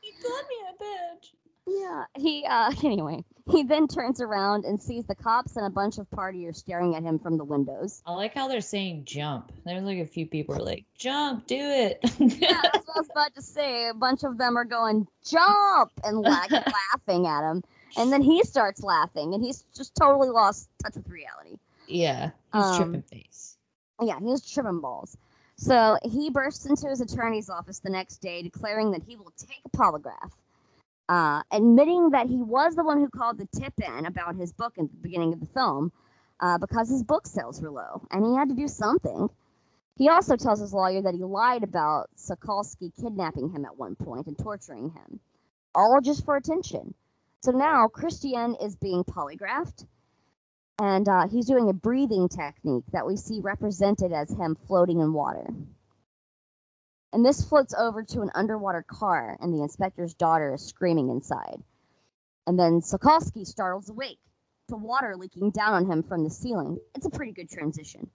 Speaker 3: he called me a bitch.
Speaker 2: Yeah, he uh anyway, he then turns around and sees the cops and a bunch of partiers staring at him from the windows.
Speaker 3: I like how they're saying jump. There's like a few people are like, jump, do it.
Speaker 2: Yeah, that's what I was about to say. A bunch of them are going jump and like laughing at him, and then he starts laughing, and he's just totally lost touch with reality.
Speaker 3: yeah, he's
Speaker 2: Um,
Speaker 3: tripping face.
Speaker 2: Yeah, he was tripping balls. So he bursts into his attorney's office the next day, declaring that he will take a polygraph, uh, admitting that he was the one who called the tip in about his book at the beginning of the film uh, because his book sales were low and he had to do something. He also tells his lawyer that he lied about Sokolsky kidnapping him at one point and torturing him, all just for attention. So now Krystian is being polygraphed and uh, he's doing a breathing technique that we see represented as him floating in water. And this floats over to an underwater car, and the inspector's daughter is screaming inside. And then Sokolsky startles awake, to water leaking down on him from the ceiling. It's a pretty good transition.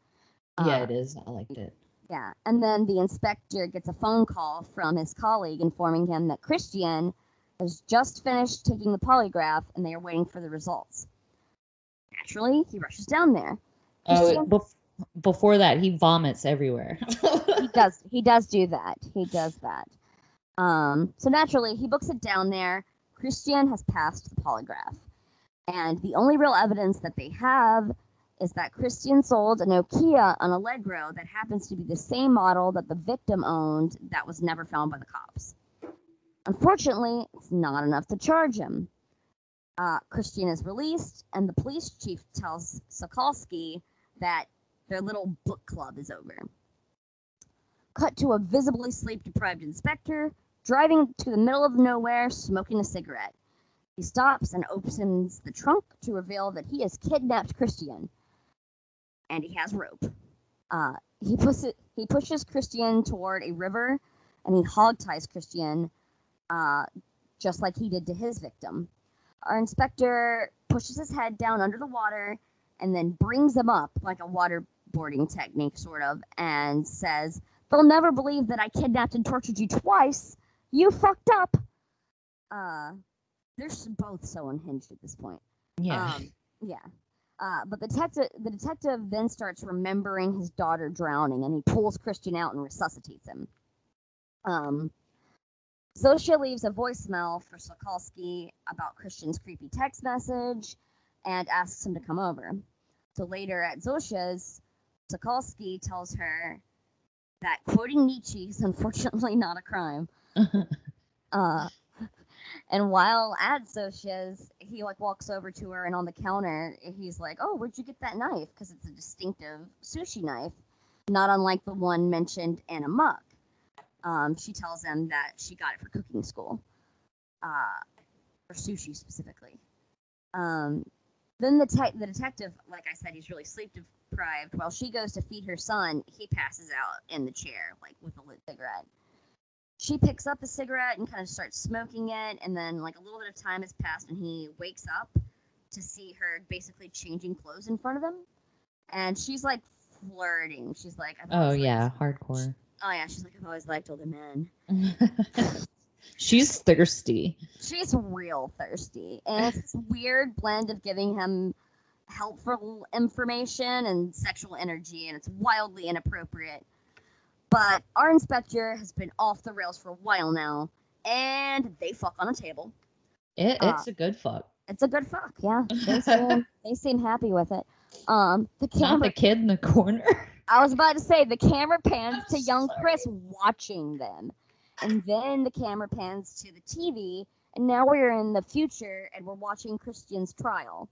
Speaker 3: yeah,
Speaker 2: Uh,
Speaker 3: it is. I liked it.
Speaker 2: yeah, and then the inspector gets a phone call from his colleague informing him that Krystian has just finished taking the polygraph and they are waiting for the results. Naturally, he rushes down there.
Speaker 3: Oh, before that, he vomits everywhere.
Speaker 2: he does he does do that. He does that. Um, so naturally, he books it down there. Krystian has passed the polygraph, and the only real evidence that they have is that Krystian sold a Nokia on Allegro that happens to be the same model that the victim owned that was never found by the cops. Unfortunately, it's not enough to charge him. Uh, Krystian is released, and the police chief tells Sokolsky that their little book club is over cut to a visibly sleep deprived inspector driving to the middle of nowhere smoking a cigarette. He stops and opens the trunk to reveal that he has kidnapped Krystian. And he has rope. Uh, he, he pushes Krystian toward a river and he hog ties Krystian uh, just like he did to his victim. Our inspector pushes his head down under the water and then brings him up like a waterboarding technique, sort of, and says, They'll never believe that I kidnapped and tortured you twice. You fucked up. Uh, they're both so unhinged at this point.
Speaker 3: yeah.
Speaker 2: Um, yeah. Uh, but the detective, the detective then starts remembering his daughter drowning, and he pulls Krystian out and resuscitates him. Um, Zosia leaves a voicemail for Sokolsky about Krystian's creepy text message, and asks him to come over. So later at Zosia's, Sokolsky tells her that quoting Nietzsche is unfortunately not a crime. Uh, And while at Zosia's, he like walks over to her, and on the counter, he's like, "Oh, where'd you get that knife? Because it's a distinctive sushi knife, not unlike the one mentioned in Amok." Um, she tells him that she got it for cooking school, uh, for sushi specifically. Um, then the te- the detective, like I said, he's really sleep deprived. While she goes to feed her son, he passes out in the chair, like with a lit cigarette she picks up a cigarette and kind of starts smoking it and then like a little bit of time has passed and he wakes up to see her basically changing clothes in front of him and she's like flirting she's like
Speaker 3: Oh yeah,
Speaker 2: liked-
Speaker 3: hardcore.
Speaker 2: oh yeah she's like i've always liked older men
Speaker 3: She's thirsty.
Speaker 2: she's real thirsty and it's this weird blend of giving him helpful information and sexual energy and it's wildly inappropriate but our inspector has been off the rails for a while now and they fuck on a table
Speaker 3: It,
Speaker 2: Uh,
Speaker 3: it's a good fuck.
Speaker 2: it's a good fuck yeah they seem, they seem happy with it um the
Speaker 3: Not
Speaker 2: camera
Speaker 3: the kid in the corner.
Speaker 2: i was about to say the camera pans
Speaker 3: I'm
Speaker 2: to young
Speaker 3: sorry.
Speaker 2: chris watching them and then the camera pans to the tv and now we're in the future and we're watching krystian's trial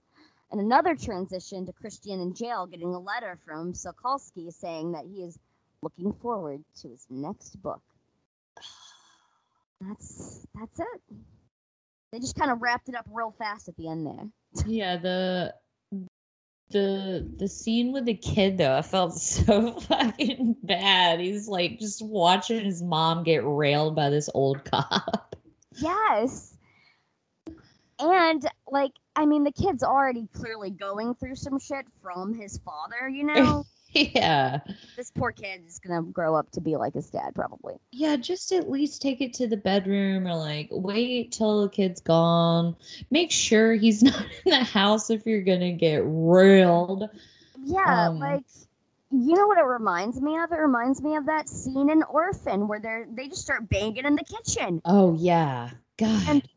Speaker 2: and another transition to krystian in jail getting a letter from sokolsky saying that he is looking forward to his next book that's that's it they just kind of wrapped it up real fast at the end there
Speaker 3: yeah, the the the scene with the kid though, I felt so fucking bad. He's like just watching his mom get railed by this old cop.
Speaker 2: Yes. And like, I mean, the kid's already clearly going through some shit from his father, you know?
Speaker 3: yeah.
Speaker 2: this poor kid is gonna grow up to be like his dad, probably.
Speaker 3: Yeah, just at least take it to the bedroom or like wait till the kid's gone. Make sure he's not in the house if you're gonna get railed.
Speaker 2: Yeah,
Speaker 3: Um,
Speaker 2: like you know what it reminds me of? It reminds me of that scene in Orphan where they're they just start banging in the kitchen.
Speaker 3: Oh yeah. God.
Speaker 2: And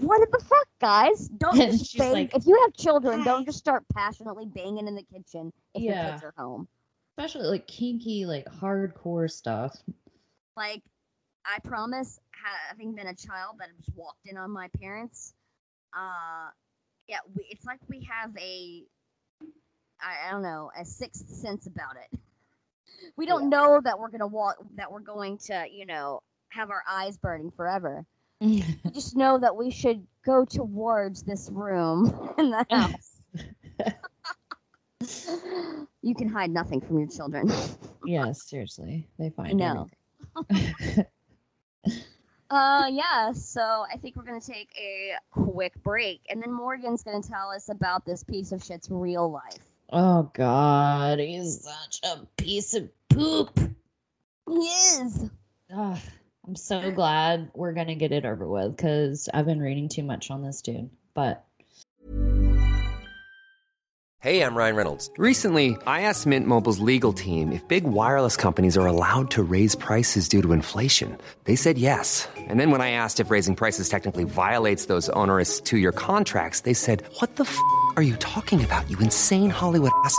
Speaker 2: What the fuck, guys? Don't just bang.
Speaker 3: like,
Speaker 2: if you have children, don't just start passionately banging in the kitchen if your kids are home.
Speaker 3: Especially like kinky, like hardcore stuff.
Speaker 2: Like, I promise, having been a child that just walked in on my parents, uh, yeah, we, it's like we have a, I, I don't know, a sixth sense about it. We don't know that we're gonna walk, that we're going to, you know, have our eyes burning forever. Just know that we should go towards this room in the house. you can hide nothing from your children.
Speaker 3: yeah, seriously. They find everything.
Speaker 2: Uh, yeah. So I think we're gonna take a quick break, and then Morgan's gonna tell us about this piece of shit's real life.
Speaker 3: Oh god, he's such a piece of poop.
Speaker 2: He is.
Speaker 3: Ugh, I'm so glad we're gonna get it over with because I've been reading too much on this dude. But
Speaker 4: Hey, I'm Ryan Reynolds. Recently, I asked Mint Mobile's legal team if big wireless companies are allowed to raise prices due to inflation. They said yes. And then when I asked if raising prices technically violates those onerous two year contracts, they said, What the f are you talking about, you insane Hollywood ass?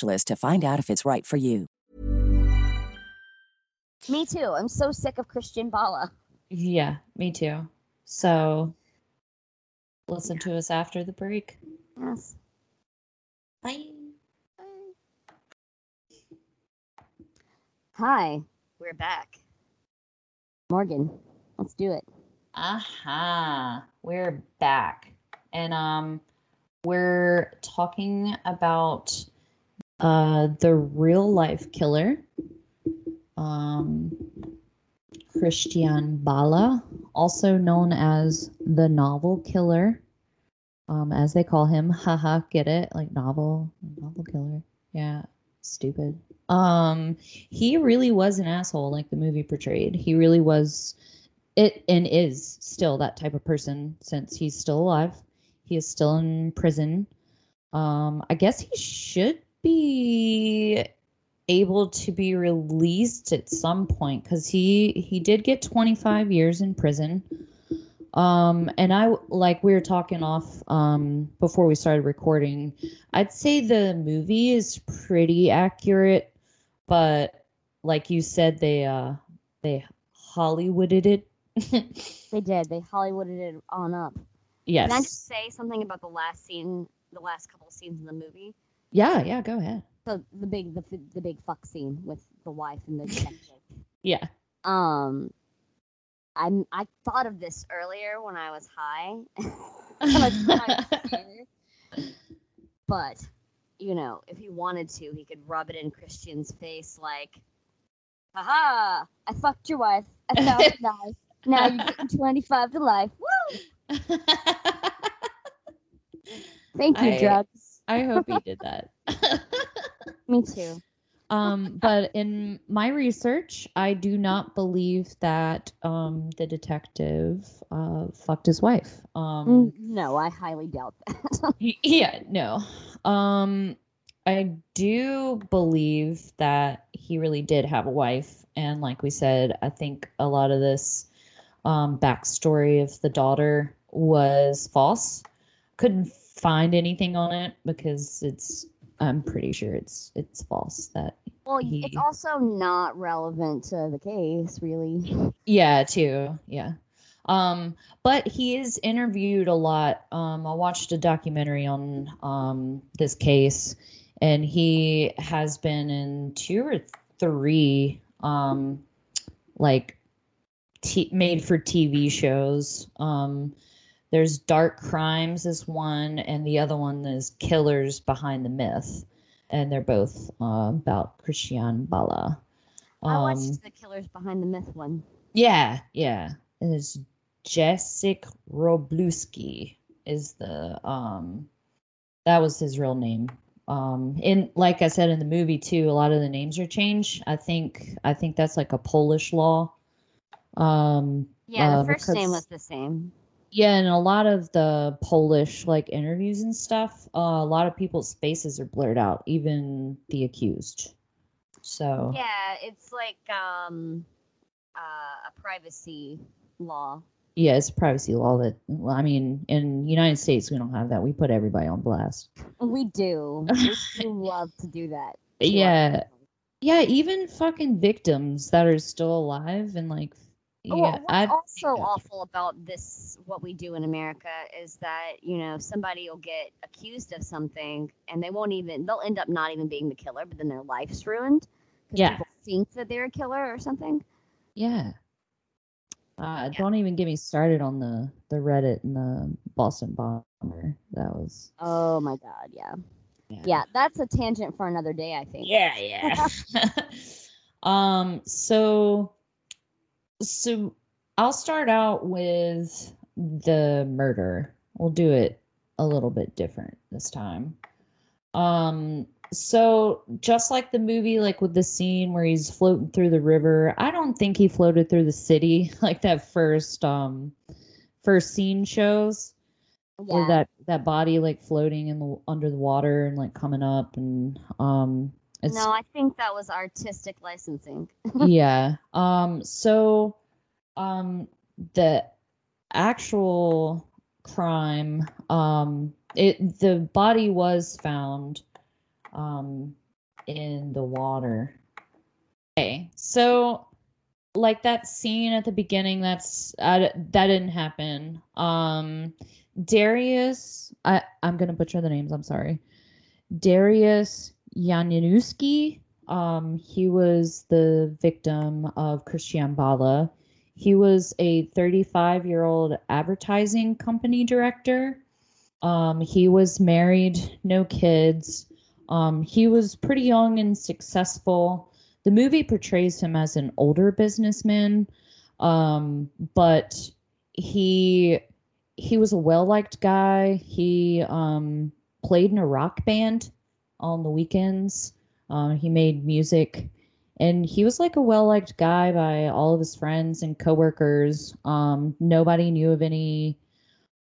Speaker 1: to find out if it's right for you.
Speaker 2: Me too. I'm so sick of Krystian Bala.
Speaker 3: yeah, me too. So listen to us after the break.
Speaker 2: Yes.
Speaker 3: Bye.
Speaker 2: Hi,
Speaker 5: We're back.
Speaker 2: Morgan. Let's do it.
Speaker 3: Aha. We're back. And um we're talking about uh the real life killer. Um Krystian Bala, also known as the novel killer. Um, as they call him. Haha, get it? Like novel, novel killer. Yeah, stupid. Um, he really was an asshole, like the movie portrayed. He really was it and is still that type of person since he's still alive. He is still in prison. Um, I guess he should be able to be released at some point because he he did get 25 years in prison. Um, and I like we were talking off um before we started recording. I'd say the movie is pretty accurate, but like you said, they uh they Hollywooded it.
Speaker 2: They did. They Hollywooded it on up.
Speaker 3: yes.
Speaker 5: Can I just say something about the last scene, the last couple scenes in the movie?
Speaker 3: Yeah, yeah, go ahead.
Speaker 2: So the big the the big fuck scene with the wife and the detective.
Speaker 3: Yeah.
Speaker 2: um, I I thought of this earlier when I was high. Like, I was here. but you know, if he wanted to, he could rub it in Krystian's face like, "Haha! I fucked your wife. I found a knife. Now you're getting 25 to life. Woo! Thank you,
Speaker 3: I-
Speaker 2: drugs.
Speaker 3: I hope he did that.
Speaker 2: Me too.
Speaker 3: um, but in my research, I do not believe that um the detective uh fucked his wife. Um
Speaker 2: Mm, No, I highly doubt that.
Speaker 3: Yeah, no. Um I do believe that he really did have a wife and like we said, I think a lot of this um backstory of the daughter was false. Couldn't find anything on it because it's I'm pretty sure it's it's false that
Speaker 2: well, y- it's also not relevant to the case, really.
Speaker 3: Yeah, too. Yeah. Um, but he is interviewed a lot. Um, I watched a documentary on um this case, and he has been in two or three um like t- made for TV shows. Um, there's Dark Crimes is one, and the other one is Killers Behind the Myth, and they're both uh, about Krystian Bala.
Speaker 2: I
Speaker 3: Um,
Speaker 2: watched the Killers Behind the Myth one.
Speaker 3: yeah, yeah. And it's Jacek Wróblewski is the um that was his real name. Um in like I said in the movie too, a lot of the names are changed. I think I think that's like a Polish law. Um
Speaker 2: Yeah,
Speaker 3: uh,
Speaker 2: the first name was the same.
Speaker 3: Yeah, and a lot of the Polish like interviews and stuff, uh, a lot of people's faces are blurred out, even the accused. So
Speaker 2: Yeah, it's like um uh, a privacy law.
Speaker 3: yeah, it's privacy law that well, I mean, in United States we don't have that. We put everybody on blast.
Speaker 2: We do. we love to do that.
Speaker 3: Yeah. Yeah, even fucking victims that are still alive and like yeah,
Speaker 2: what's
Speaker 3: I
Speaker 2: also
Speaker 3: yeah.
Speaker 2: awful about this, what we do in America, is that you know somebody will get accused of something and they won't even. They'll end up not even being the killer, but then their life's ruined. 'cause
Speaker 3: Yeah.
Speaker 2: People think that they're a killer or something.
Speaker 3: yeah. Uh, don't even get me started on the the Reddit and the Boston bomber. That was
Speaker 2: Oh my god, yeah.
Speaker 3: Yeah.
Speaker 2: Yeah, that's a tangent for another day, I think.
Speaker 3: Yeah, yeah. um, so so I'll start out with the murder. We'll do it a little bit different this time. Um, so just like the movie, like with the scene where he's floating through the river, I don't think he floated through the city like that first um first scene shows or
Speaker 2: Yeah.
Speaker 3: that that body like floating in the under the water and like coming up and um it's
Speaker 2: No, I think that was artistic licensing.
Speaker 3: yeah um so um the actual crime um it the body was found um in the water. Okay so like that scene at the beginning that's uh, that didn't happen. Um darius i i'm gonna butcher the names i'm sorry. Darius Yanuski. um he was the victim of krystian bala he was a 35 year old advertising company director. Um he was married no kids. Um he was pretty young and successful. The movie portrays him as an older businessman um but he he was a well-liked guy. He um played in a rock band on the weekends. Um he made music. And he was like a well-liked guy by all of his friends and coworkers. Um nobody knew of any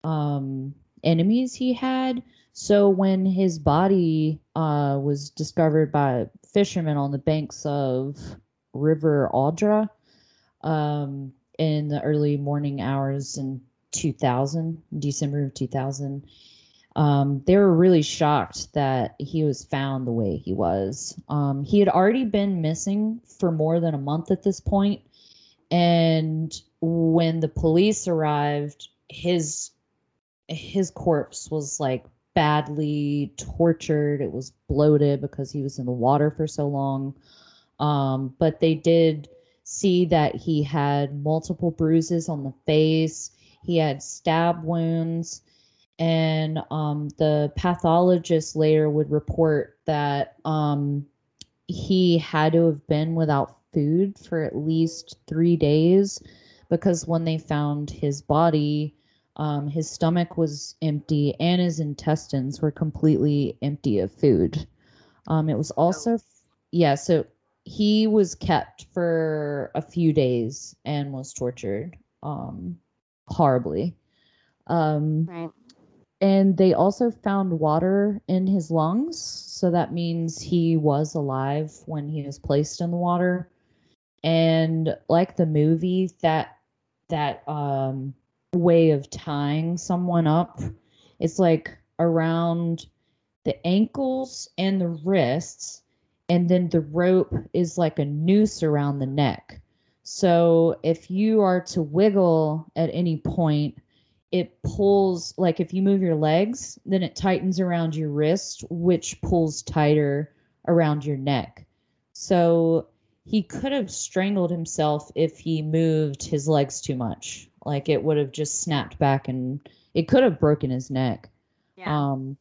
Speaker 3: um enemies he had. So when his body uh, was discovered by fishermen on the banks of River Odra um, in the early morning hours in 2000, December of 2000, um, they were really shocked that he was found the way he was. Um, he had already been missing for more than a month at this point, and when the police arrived, his his corpse was like badly tortured. It was bloated because he was in the water for so long. Um, but they did see that he had multiple bruises on the face. He had stab wounds. And um, the pathologist later would report that um, he had to have been without food for at least three days because when they found his body, um, his stomach was empty and his intestines were completely empty of food. Um, it was also, yeah, so he was kept for a few days and was tortured um, horribly. Um,
Speaker 2: Right.
Speaker 3: And they also found water in his lungs. So that means he was alive when he was placed in the water. And like the movie, that that um way of tying someone up, it's like around the ankles and the wrists, and then the rope is like a noose around the neck. So if you are to wiggle at any point, it pulls like if you move your legs, then it tightens around your wrist, which pulls tighter around your neck. So he could have strangled himself if he moved his legs too much. Like it would have just snapped back and it could have broken his neck.
Speaker 2: Yeah.
Speaker 3: Um,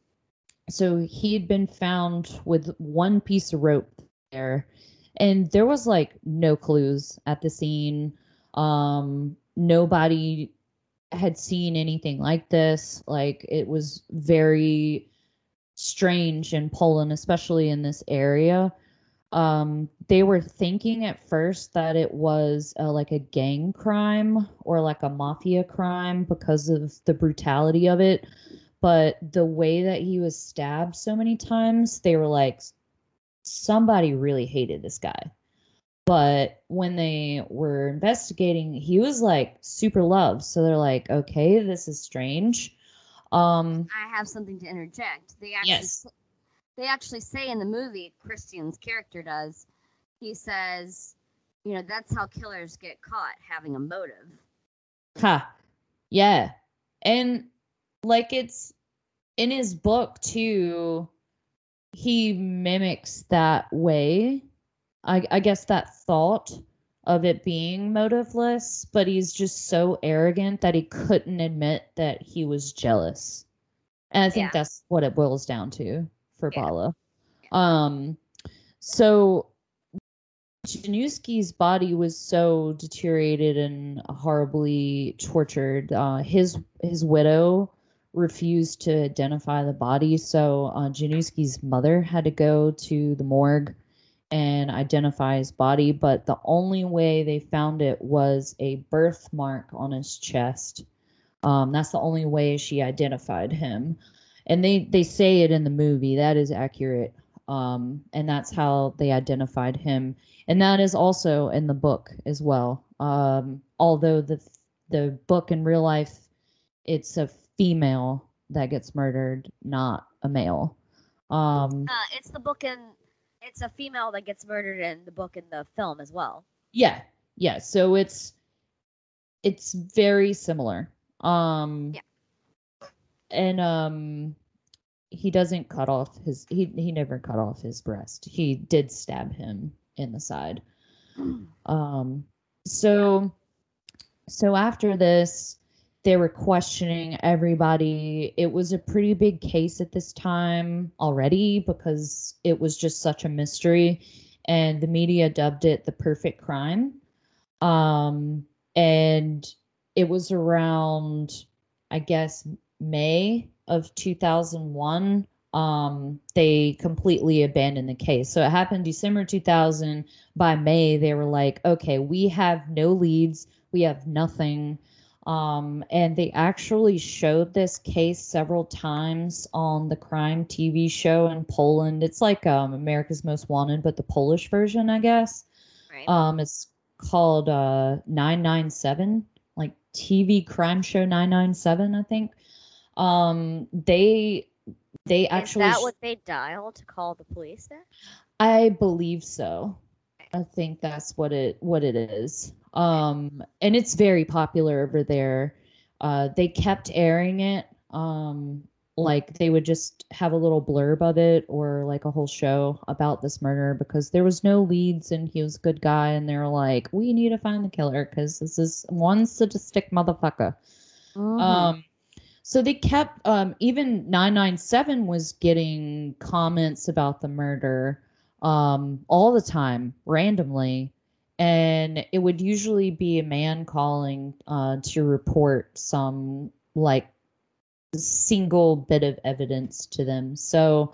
Speaker 3: so he had been found with one piece of rope there, and there was like no clues at the scene. Um, nobody had seen anything like this. Like it was very strange in Poland, especially in this area. Um, they were thinking at first that it was like a gang crime or like a mafia crime because of the brutality of it but the way that he was stabbed so many times, they were like, somebody really hated this guy. But when they were investigating, he was like super loved. So they're like, okay, this is strange. Um,
Speaker 2: I have something to interject. They actually
Speaker 3: Yes.
Speaker 2: they actually say in the movie Krystian's character does. He says, you know, that's how killers get caught having a motive.
Speaker 3: Ha. Yeah. And like it's in his book too, he mimics that way. I I guess that thought of it being motiveless, but he's just so arrogant that he couldn't admit that he was jealous. And I think
Speaker 2: Yeah.
Speaker 3: that's what it boils down to for
Speaker 2: Yeah.
Speaker 3: Bala. Um so Januski's body was so deteriorated and horribly tortured. Uh, his his widow refused to identify the body, so uh, Januski's mother had to go to the morgue and identify his body. But the only way they found it was a birthmark on his chest. Um, that's the only way she identified him, and they they say it in the movie. That is accurate. Um, and that's how they identified him and that is also in the book as well. Um, although the the book in real life, it's a female that gets murdered, not a male. Um,
Speaker 2: Uh, it's the book in it's a female that gets murdered in the book and the film as well.
Speaker 3: yeah, yeah so it's it's very similar um
Speaker 5: Yeah.
Speaker 3: and um he doesn't cut off his he he never cut off his breast he did stab him in the side um so so after this they were questioning everybody. It was a pretty big case at this time already because it was just such a mystery and the media dubbed it the perfect crime. Um and it was around i guess may of 2001 um they completely abandoned the case. So it happened december 2000 by may they were like okay we have no leads. We have nothing um and they actually showed this case several times on the crime tv show in poland it's like um america's most wanted but the polish version i guess
Speaker 5: Right.
Speaker 3: um it's called uh 997 like tv crime show 997 i think um they they actually
Speaker 5: Is that what they dial to call the police there?
Speaker 3: I believe so. I think that's what it what it is. Um and it's very popular over there. Uh they kept airing it. Um like they would just have a little blurb of it or like a whole show about this murder because there was no leads and he was a good guy and they were like, We need to find the killer because this is one sadistic motherfucker.
Speaker 2: Mhm.
Speaker 3: Um, so they kept um, even 997 was getting comments about the murder um, all the time, randomly, and it would usually be a man calling uh, to report some like single bit of evidence to them. So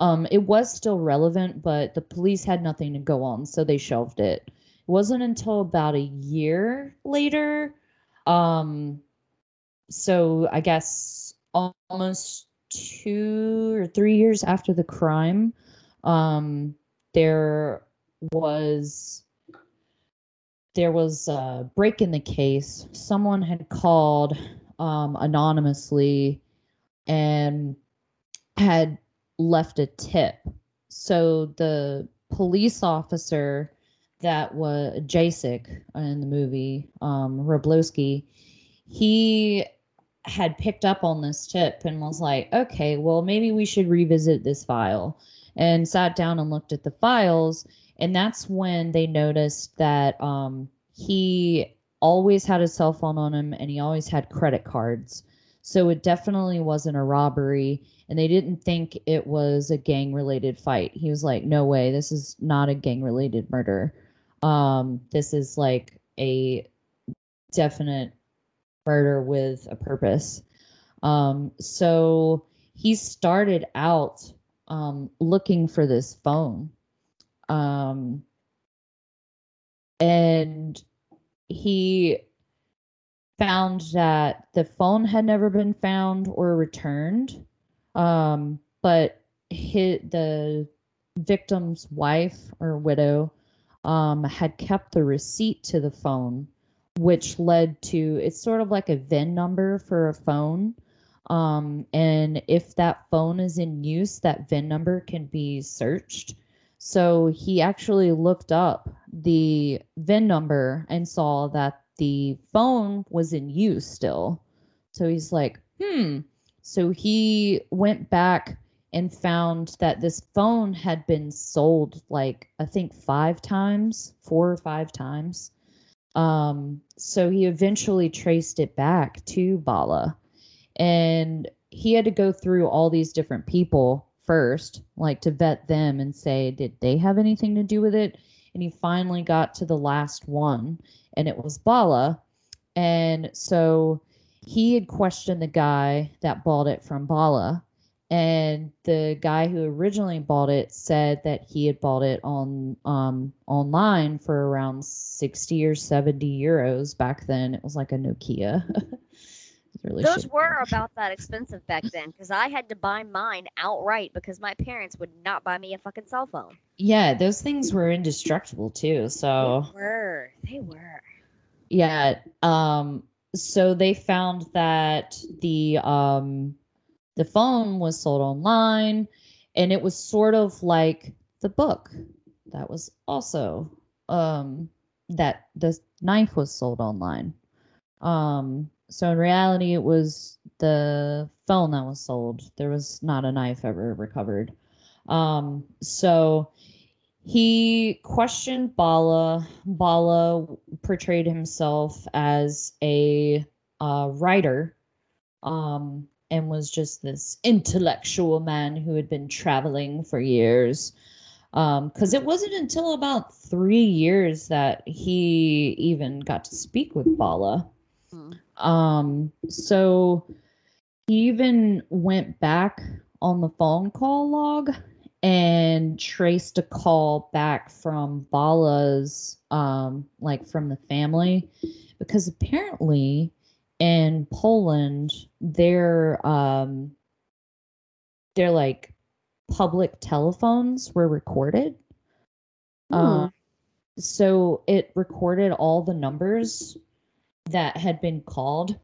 Speaker 3: um, it was still relevant, but the police had nothing to go on, so they shelved it. It wasn't until about a year later um so I guess almost two or three years after the crime, um, there was there was a break in the case. Someone had called um, anonymously and had left a tip. So the police officer that was Jacek in the movie, um, he had picked up on this tip and was like, okay, well, maybe we should revisit this file. And sat down and looked at the files. And that's when they noticed that um, he always had a cell phone on him and he always had credit cards. So it definitely wasn't a robbery. And they didn't think it was a gang related fight. He was like, no way, this is not a gang related murder. Um, this is like a definite murder with a purpose. Um, so he started out um, looking for this phone. Um, and he found that the phone had never been found or returned. Um, but hit the victim's wife or widow um, had kept the receipt to the phone which led to it's sort of like a VIN number for a phone. Um, and if that phone is in use, that VIN number can be searched. So he actually looked up the VIN number and saw that the phone was in use still. So he's like, hmm. So he went back and found that this phone had been sold like I think five times, four or five times. Um, so he eventually traced it back to Bala. And he had to go through all these different people first, like to vet them and say, did they have anything to do with it? And he finally got to the last one, and it was Bala. And so he had questioned the guy that bought it from Bala. And the guy who originally bought it said that he had bought it on um, online for around 60 or 70 euros back then. It was like a Nokia. Really
Speaker 5: Those were about that expensive back then because I had to buy mine outright because my parents would not buy me a fucking cell phone.
Speaker 3: Yeah, those things were indestructible too. So
Speaker 5: They were. They were.
Speaker 3: yeah, um so they found that the um the phone was sold online and it was sort of like the book that was also um that the knife was sold online. Um, so in reality, it was the phone that was sold. There was not a knife ever recovered. Um, so he questioned Bala. Bala portrayed himself as a uh, writer um, and was just this intellectual man who had been traveling for years. Because um, it wasn't until about three years that he even got to speak with Bala. Hmm. Um, so he even went back on the phone call log and traced a call back from Bala's, um, like from the family, because apparently in Poland, their um, their like public telephones were recorded. Hmm. Um, so it recorded all the numbers that had been called,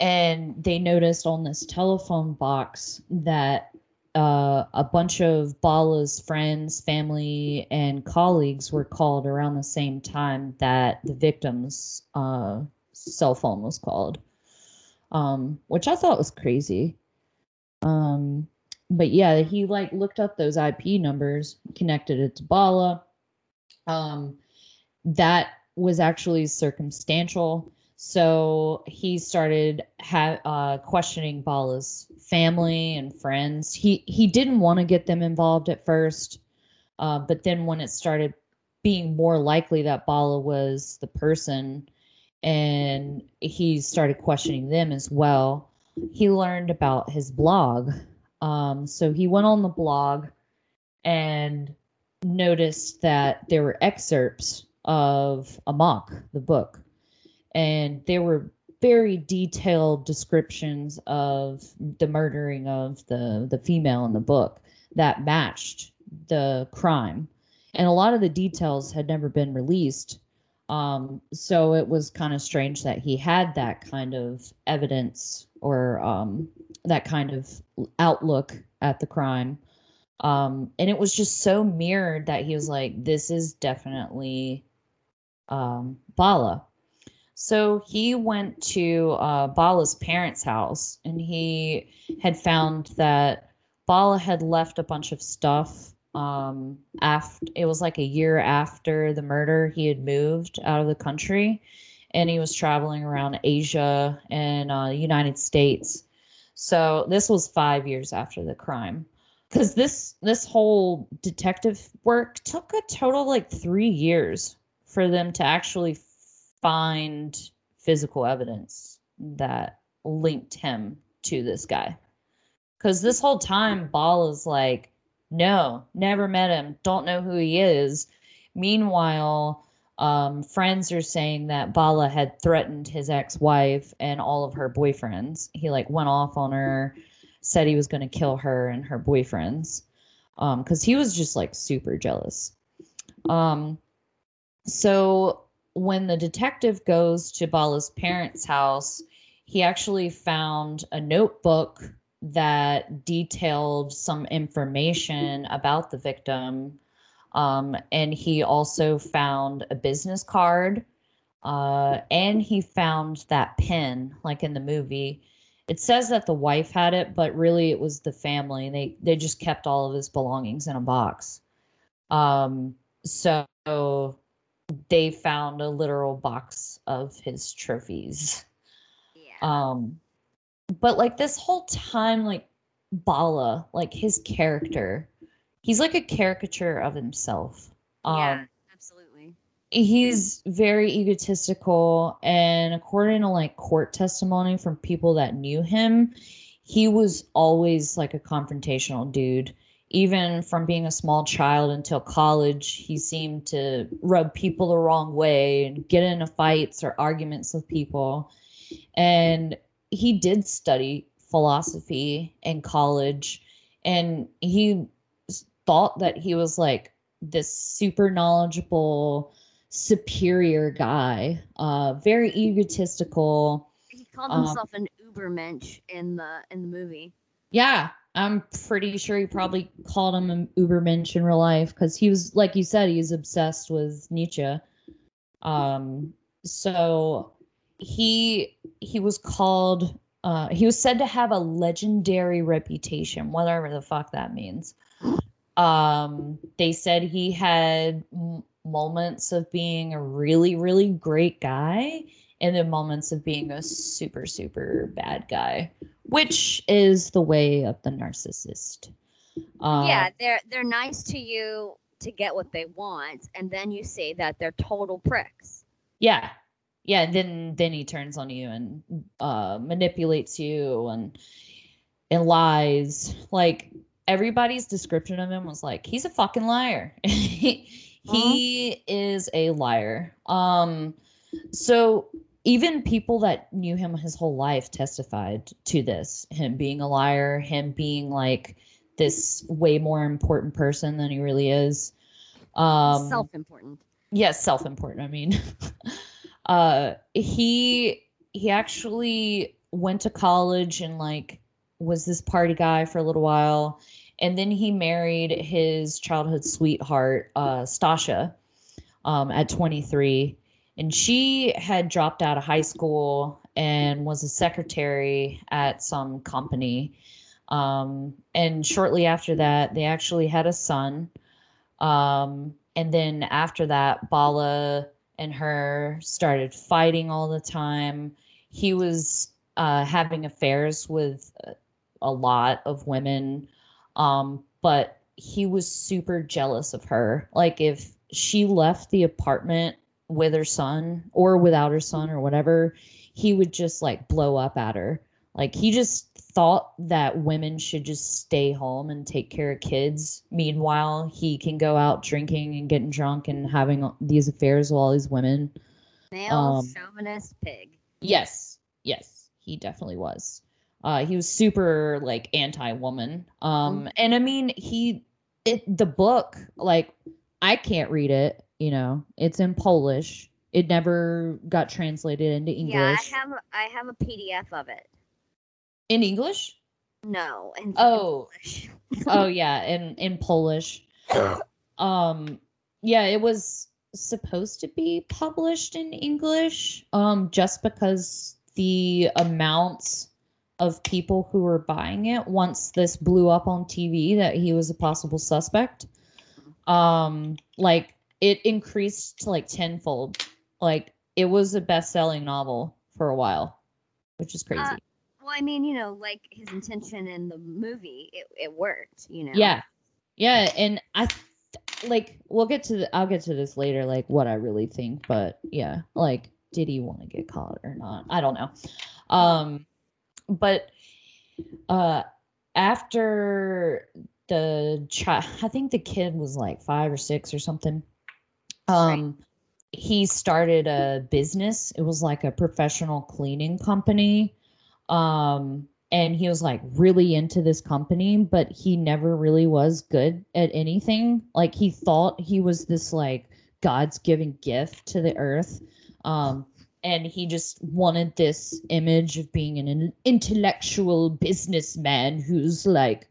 Speaker 3: and they noticed on this telephone box that uh, a bunch of Bala's friends, family, and colleagues were called around the same time that the victim's uh, cell phone was called um, which I thought was crazy. Um, but yeah, he like looked up those IP numbers, connected it to Bala. Um, that was actually circumstantial. So he started ha- uh, questioning Bala's family and friends. He he didn't want to get them involved at first, uh, but then when it started being more likely that Bala was the person, and he started questioning them as well. He learned about his blog. Um, so he went on the blog and noticed that there were excerpts of Amok, the book, and there were very detailed descriptions of the murdering of the the female in the book that matched the crime and a lot of the details had never been released um, so it was kind of strange that he had that kind of evidence or um, that kind of outlook at the crime. Um, and it was just so mirrored that he was like, this is definitely um, Bala. So he went to uh, Bala's parents' house and he had found that Bala had left a bunch of stuff um after it was like a year after the murder he had moved out of the country and he was traveling around asia and uh, united states. So this was five years after the crime. Because this this whole detective work took a total like three years for them to actually find physical evidence that linked him to this guy because this whole time Bala is like no, never met him. Don't know who he is. Meanwhile, um, friends are saying that Bala had threatened his ex-wife and all of her boyfriends. He like went off on her, said he was going to kill her and her boyfriends, because um, he was just like super jealous. Um, so when the detective goes to Bala's parents' house, he actually found a notebook that detailed some information about the victim. Um, and he also found a business card uh, and he found that pin, like in the movie. It says that the wife had it, but really it was the family. They they just kept all of his belongings in a box. Um, so they found a literal box of his trophies. Yeah. Um, but like this whole time like bala like his character he's like a caricature of himself
Speaker 5: um yeah absolutely
Speaker 3: he's very egotistical and according to like court testimony from people that knew him he was always like a confrontational dude even from being a small child until college he seemed to rub people the wrong way and get into fights or arguments with people. And he did study philosophy in college and he thought that he was like this super knowledgeable superior guy uh very egotistical.
Speaker 5: He called um, himself an ubermensch in the in the movie.
Speaker 3: Yeah i'm pretty sure he probably called him an ubermensch in real life because he was like you said he was obsessed with nietzsche Um, so he he was called uh he was said to have a legendary reputation, whatever the fuck that means. Um, they said he had m- moments of being a really, really great guy and then moments of being a super, super bad guy, which is the way of the narcissist. Uh,
Speaker 5: yeah, they're they're nice to you to get what they want, and then you say that they're total pricks.
Speaker 3: Yeah. Yeah, and then then he turns on you and uh manipulates you and and lies. Like everybody's description of him was like he's a fucking liar. he, he is a liar. Um so even people that knew him his whole life testified to this him being a liar, him being like this way more important person than he really is. Um
Speaker 5: Self-important.
Speaker 3: yes self-important i mean uh he he actually went to college and like was this party guy for a little while and then he married his childhood sweetheart uh Stasia um at 23 and she had dropped out of high school and was a secretary at some company um and shortly after that they actually had a son um, and then after that, Bala and her started fighting all the time. He was uh, having affairs with a lot of women, um, but he was super jealous of her. Like, if she left the apartment with her son or without her son or whatever, he would just like blow up at her. Like, he just thought that women should just stay home and take care of kids. Meanwhile, he can go out drinking and getting drunk and having these affairs with all these women.
Speaker 5: Male
Speaker 3: Um,
Speaker 5: chauvinist pig.
Speaker 3: Yes, yes, he definitely was. Uh, he was super like anti-woman. Um, and I mean, he it the book like I can't read it. You know, it's in Polish. It never got translated into English.
Speaker 5: Yeah, I have a- I have a PDF of it.
Speaker 3: in English?
Speaker 5: No, in
Speaker 3: Oh. Oh yeah, in in Polish. Um yeah, it was supposed to be published in English um just because the amounts of people who were buying it once this blew up on TV that he was a possible suspect. Um like it increased to like tenfold. Like it was a best-selling novel for a while, which is crazy.
Speaker 5: Uh, Well, I mean, you know, like his intention in the movie, it, it worked. You know.
Speaker 3: Yeah. Yeah, and I th- like we'll get to the, I'll get to this later like what I really think, but yeah, like did he want to get caught or not? I don't know. Um but uh after the child I think the kid was like 5 or 6 or something. Um he started a business. It was like a professional cleaning company. Um and he was like really into this company but he never really was good at anything. Like he thought he was this like god's given gift to the earth. Um and he just wanted this image of being an intellectual businessman who's like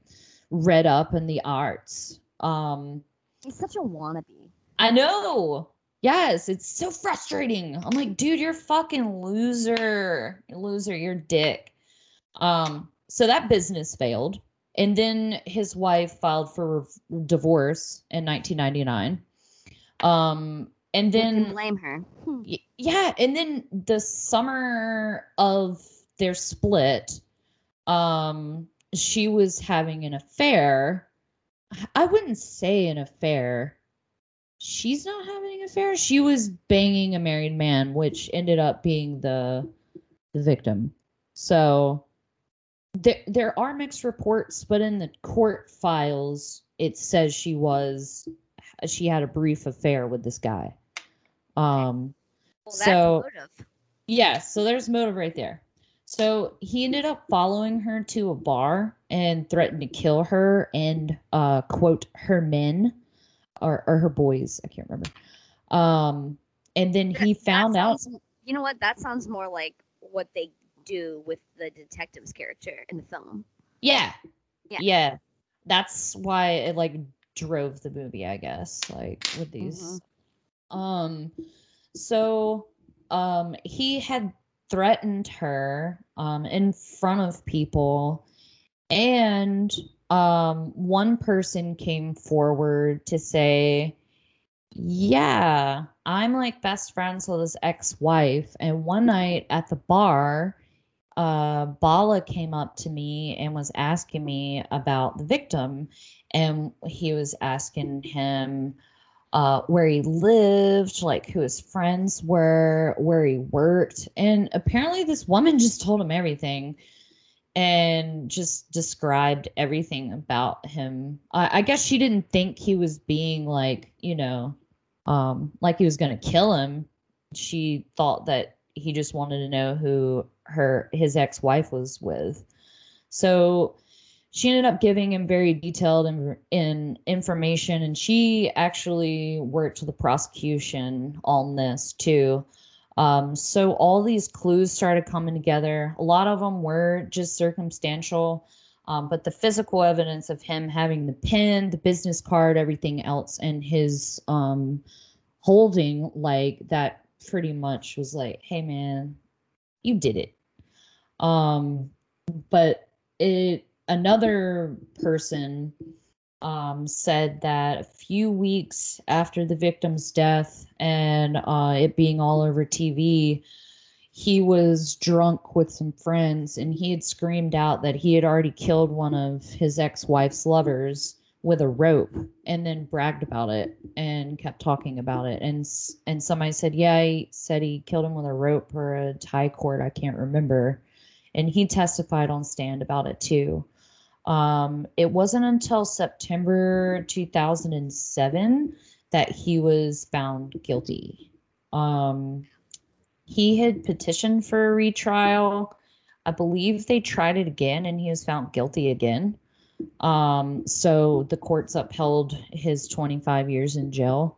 Speaker 3: read up in the arts. Um
Speaker 2: He's such a wannabe.
Speaker 3: I know. Yes, it's so frustrating. I'm like, dude, you're a fucking loser. Loser, you're dick. Um, so that business failed. And then his wife filed for divorce in 1999. Um, and then
Speaker 2: blame her? Hmm.
Speaker 3: Y- yeah and then the summer of their split um she was having an affair i wouldn't say an affair she's not having an affair she was banging a married man which ended up being the the victim so there there are mixed reports but in the court files it says she was she had a brief affair with this guy um
Speaker 5: Well,
Speaker 3: So-
Speaker 5: motive.
Speaker 3: yeah, so there's motive right there. So he ended up following her to a bar and threatened to kill her and uh quote her men or or her boys, I can't remember. Um and then he
Speaker 5: That- that
Speaker 3: found out
Speaker 5: sounds- You know what? That sounds more like what they do with the detective's character in the film.
Speaker 3: yeah.
Speaker 5: Yeah.
Speaker 3: Yeah. That's why it like drove the movie, I guess, like with these um So um he had threatened her um in front of people and um one person came forward to say yeah i'm like best friends with his ex-wife. And one night at the bar uh bala came up to me and was asking me about the victim. And he was asking him uh, where he lived, like who his friends were, where he worked. And apparently, this woman just told him everything and just described everything about him. I, I guess she didn't think he was being like, you know, um, like he was going to kill him. She thought that he just wanted to know who her his ex-wife was with. So she ended up giving him very detailed in, in information and she actually worked the prosecution on this too um, so all these clues started coming together. A lot of them were just circumstantial um, but the physical evidence of him having the pen the business card everything else and his um, holding like that pretty much was like hey man you did it. Um but it another person um, said that a few weeks after the victim's death and uh, it being all over TV, he was drunk with some friends and he had screamed out that he had already killed one of his ex wife's lovers with a rope and then bragged about it and kept talking about it. And and somebody said yeah he said he killed him with a rope or a tie cord i can't remember. And he testified on stand about it too um, it wasn't until September 2007 that he was found guilty. Um, he had petitioned for a retrial. I believe they tried it again and he was found guilty again. Um, so the courts upheld his 25 years in jail.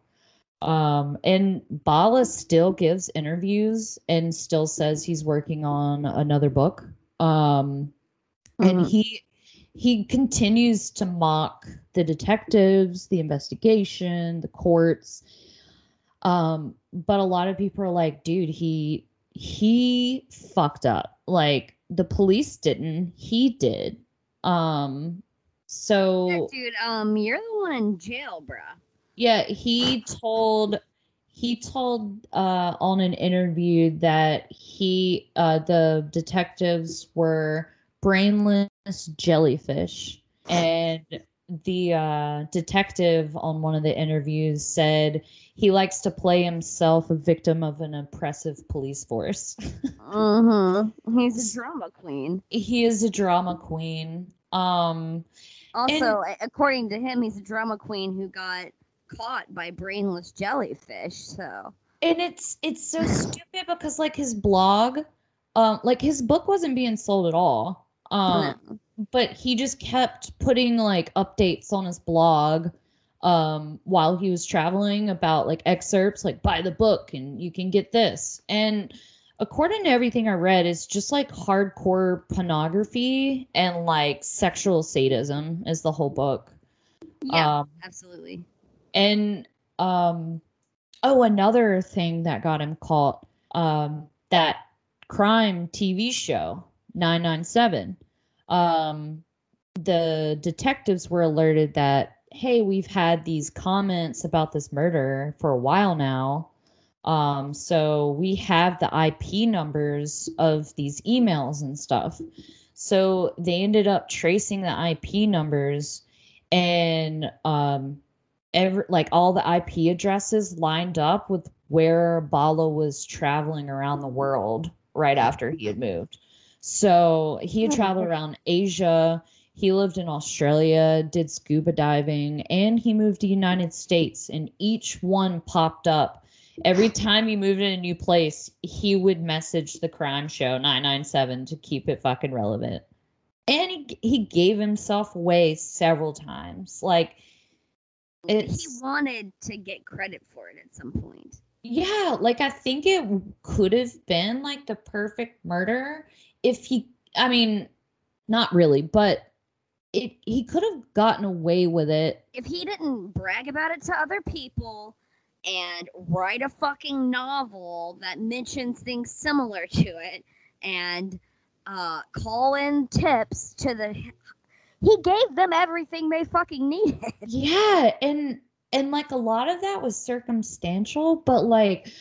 Speaker 3: Um, and Bala still gives interviews and still says he's working on another book. Um, mm-hmm. and he he continues to mock the detectives, the investigation, the courts. Um, but a lot of people are like, dude, he he fucked up. Like the police didn't, he did. Um, so
Speaker 2: yeah, dude, um, you're the one in jail, bruh.
Speaker 3: Yeah, he told he told uh on an interview that he uh the detectives were brainless jellyfish. And the uh, detective on one of the interviews said he likes to play himself a victim of an oppressive police force.
Speaker 2: mm-hmm. He's a drama queen.
Speaker 3: He is a drama queen. Um,
Speaker 2: also, and, according to him, he's a drama queen who got caught by brainless jellyfish. So,
Speaker 3: and it's it's so stupid because like his blog, um, like his book wasn't being sold at all. Um, no. but he just kept putting like updates on his blog um while he was traveling about like excerpts like buy the book and you can get this. And according to everything i read it's just like hardcore pornography and like sexual sadism is the whole book.
Speaker 2: Yeah um, absolutely.
Speaker 3: and um oh another thing that got him caught um that crime tv show 997 um, the detectives were alerted that hey we've had these comments about this murder for a while now. Um, so we have the ip numbers of these emails and stuff. So they ended up tracing the ip numbers and um, every like all the ip addresses lined up with where bala was traveling around the world right after he had moved so he had traveled around Asia. He lived in Australia, did scuba diving, and he moved to United States. And each one popped up. Every time he moved in a new place, he would message the crime show 997 to keep it fucking relevant. And he, he gave himself away several times. Like,
Speaker 2: it's, he wanted to get credit for it at some point.
Speaker 3: Yeah, like I think it could have been like the perfect murder if he, I mean, not really, but it he could have gotten away with it
Speaker 2: if he didn't brag about it to other people and write a fucking novel that mentions things similar to it and uh, call in tips to the. He gave them everything they fucking needed.
Speaker 3: Yeah, and and like a lot of that was circumstantial, but like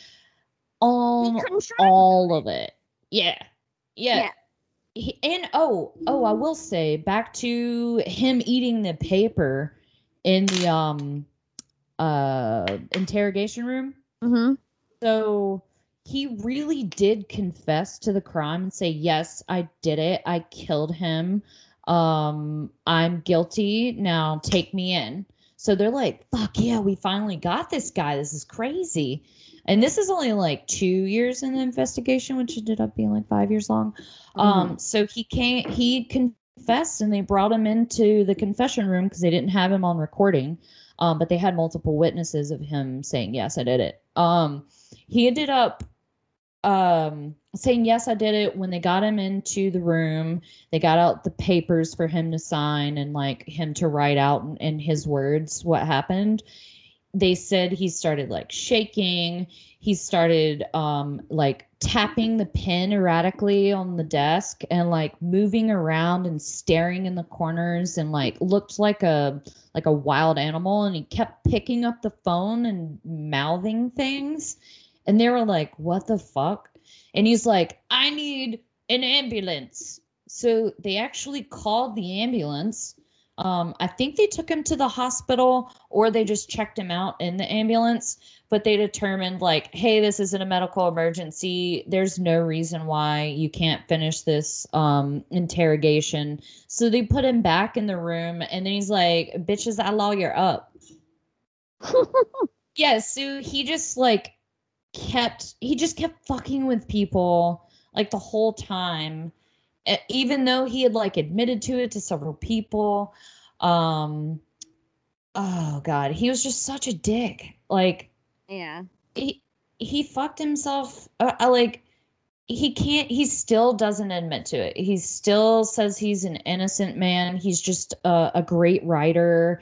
Speaker 3: on all of it. Yeah. Yeah.
Speaker 2: Yeah.
Speaker 3: He, and oh, oh, I will say back to him eating the paper in the um uh interrogation room.
Speaker 2: Mm-hmm.
Speaker 3: So he really did confess to the crime and say, "Yes, I did it. I killed him. Um, I'm guilty. Now take me in." So they're like, "Fuck yeah, we finally got this guy. This is crazy." And this is only like two years in the investigation, which ended up being like five years long. Um, so he came, he confessed, and they brought him into the confession room because they didn't have him on recording. Um, but they had multiple witnesses of him saying, "Yes, I did it." Um, he ended up um saying yes i did it when they got him into the room they got out the papers for him to sign and like him to write out in, in his words what happened they said he started like shaking he started um like tapping the pen erratically on the desk and like moving around and staring in the corners and like looked like a like a wild animal and he kept picking up the phone and mouthing things and they were like, what the fuck? And he's like, I need an ambulance. So they actually called the ambulance. Um, I think they took him to the hospital or they just checked him out in the ambulance, but they determined, like, hey, this isn't a medical emergency. There's no reason why you can't finish this um, interrogation. So they put him back in the room and then he's like, bitches, I lawyer up. yeah, so he just like kept he just kept fucking with people like the whole time even though he had like admitted to it to several people um oh god he was just such a dick. Like
Speaker 2: Yeah.
Speaker 3: he he fucked himself uh, uh, like he can't he still doesn't admit to it. He still says he's an innocent man. He's just a, a great writer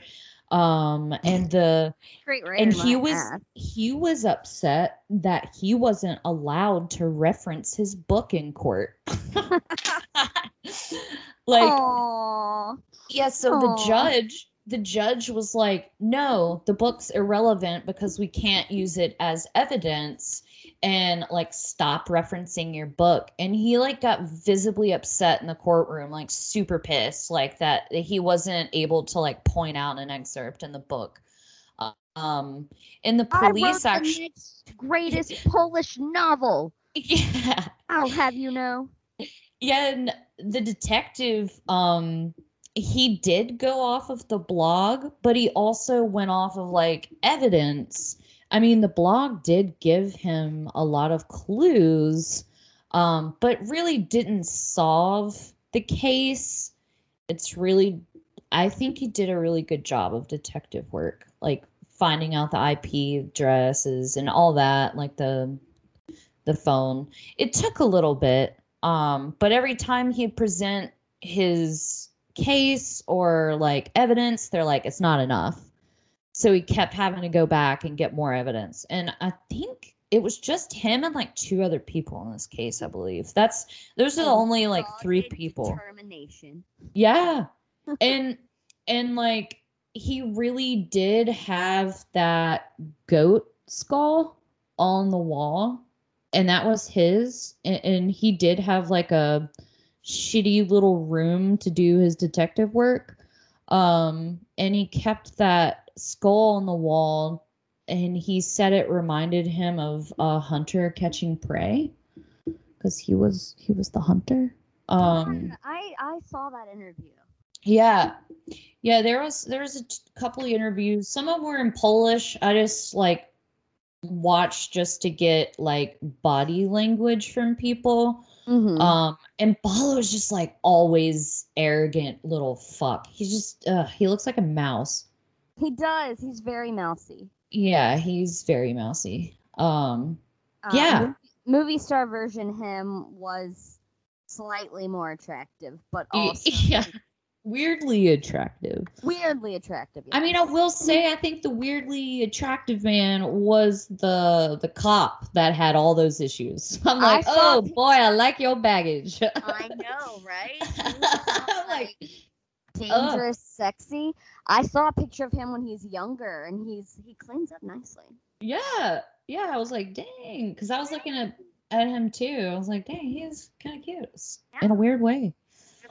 Speaker 3: um and the
Speaker 2: Great
Speaker 3: and he was
Speaker 2: ass.
Speaker 3: he was upset that he wasn't allowed to reference his book in court like
Speaker 2: Aw.
Speaker 3: yeah so
Speaker 2: Aw.
Speaker 3: the judge the judge was like no the book's irrelevant because we can't use it as evidence and like stop referencing your book and he like got visibly upset in the courtroom like super pissed like that he wasn't able to like point out an excerpt in the book um and the police actually
Speaker 2: greatest Polish novel.
Speaker 3: yeah
Speaker 2: I'll have you know.
Speaker 3: yeah and the detective um he did go off of the blog but he also went off of like evidence i mean the blog did give him a lot of clues um but really didn't solve the case. It's really i think he did a really good job of detective work like finding out the ip addresses and all that like the the phone. It took a little bit um but every time he'd present his case or like evidence they're like it's not enough so he kept having to go back and get more evidence. And i think it was just him and like two other people in this case i believe. That's those are the only like three people.
Speaker 2: Determination.
Speaker 3: yeah. and and like he really did have that goat skull on the wall and that was his. And, and he did have like a shitty little room to do his detective work. Um and he kept that skull on the wall and he said it reminded him of a hunter catching prey because he was he was the hunter um
Speaker 2: I I saw that interview.
Speaker 3: yeah. Yeah, there was there was a t- couple of interviews. Some of them were in Polish. I just like watched just to get like body language from people.
Speaker 2: Mm-hmm.
Speaker 3: Um and Bala is just like always arrogant little fuck. He's just uh he looks like a mouse.
Speaker 2: He does. He's very mousy.
Speaker 3: Yeah, he's very mousy. Um
Speaker 2: Uh,
Speaker 3: Yeah.
Speaker 2: Movie, star version him was slightly more attractive, but also
Speaker 3: yeah. weirdly attractive.
Speaker 2: Weirdly attractive.
Speaker 3: I mean, I will say, I think the weirdly attractive man was the the cop that had all those issues. I'm like, oh boy, I like your baggage.
Speaker 5: I know, right?
Speaker 3: I'm like,
Speaker 2: dangerous, sexy. I saw a picture of him when he's younger, and he's he cleans up nicely.
Speaker 3: yeah, yeah. I was like, dang, because I was looking at at him too. I was like, dang, he's kind of cute s- in a weird way.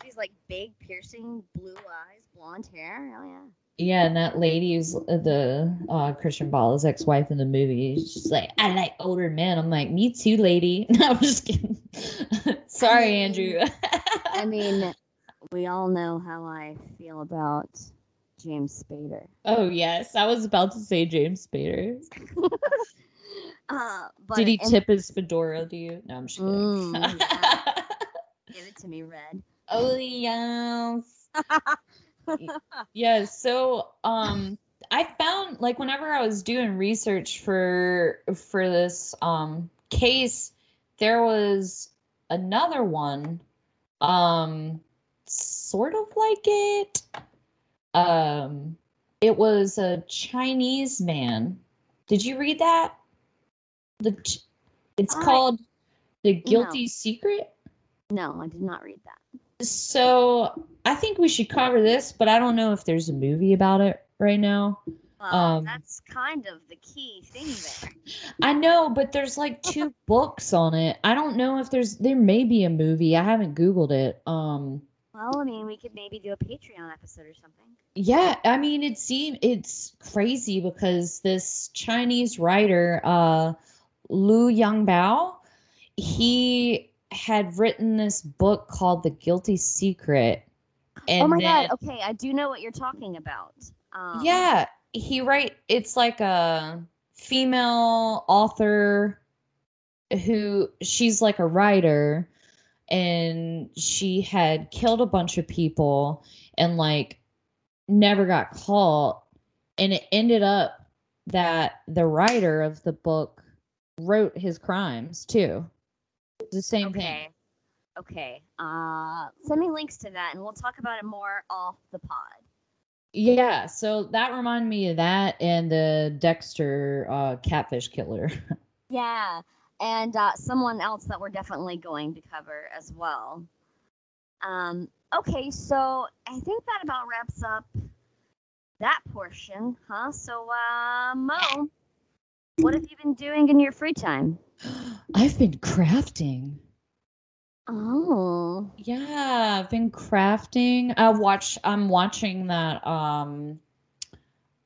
Speaker 5: These like big piercing blue eyes, blonde hair. Oh yeah.
Speaker 3: Yeah, and that lady who's uh, the uh, Krystian Bala's ex-wife in the movie. She's like, I like older men. I'm like, me too, lady. No, I'm just kidding. Sorry,
Speaker 2: mean-
Speaker 3: Andrew.
Speaker 2: I mean, we all know how I feel about James Spader.
Speaker 3: oh yes, I was about to say James Spader.
Speaker 2: Uh, but
Speaker 3: Did he
Speaker 2: in-
Speaker 3: tip his fedora to you? No, I'm just kidding.
Speaker 2: Mm, yeah. Give it to me, Red.
Speaker 3: oh yes. Yeah, so um I found like whenever I was doing research for for this um case there was another one um sort of like it um it was a Chinese man. Did you read that? The Ch- it's
Speaker 2: I-
Speaker 3: called The Guilty Secret.
Speaker 2: No, I did not read that.
Speaker 3: So I think we should cover this, but I don't know if there's a movie about it right now.
Speaker 5: Well,
Speaker 3: Um,
Speaker 5: that's kind of the key thing there.
Speaker 3: I know, but there's like two books on it. I don't know if there's there may be a movie. I haven't googled it. Um
Speaker 5: Well, I mean, we could maybe do a Patreon episode or something.
Speaker 3: yeah, I mean it seemed it's crazy because this Chinese writer uh Liu Yongbiao, he had written this book called The Guilty Secret. And
Speaker 2: oh my
Speaker 3: then,
Speaker 2: god. Okay, I do know what you're talking about. Um,
Speaker 3: yeah he write it's like a female author who she's like a writer and she had killed a bunch of people and like never got caught and it ended up that the writer of the book wrote his crimes too the same thing
Speaker 5: Okay. Okay.
Speaker 2: Uh, send me links to that, and we'll talk about it more off the pod.
Speaker 3: yeah so that reminded me of that and the dexter uh catfish killer
Speaker 2: Yeah, and uh, someone else that we're definitely going to cover as well. Um, okay, so I think that about wraps up that portion, huh? So, uh, Mo, what have you been doing in your free time?
Speaker 3: I've been crafting.
Speaker 2: Oh,
Speaker 3: Yeah, I've been crafting. I watch. I'm watching that. Um,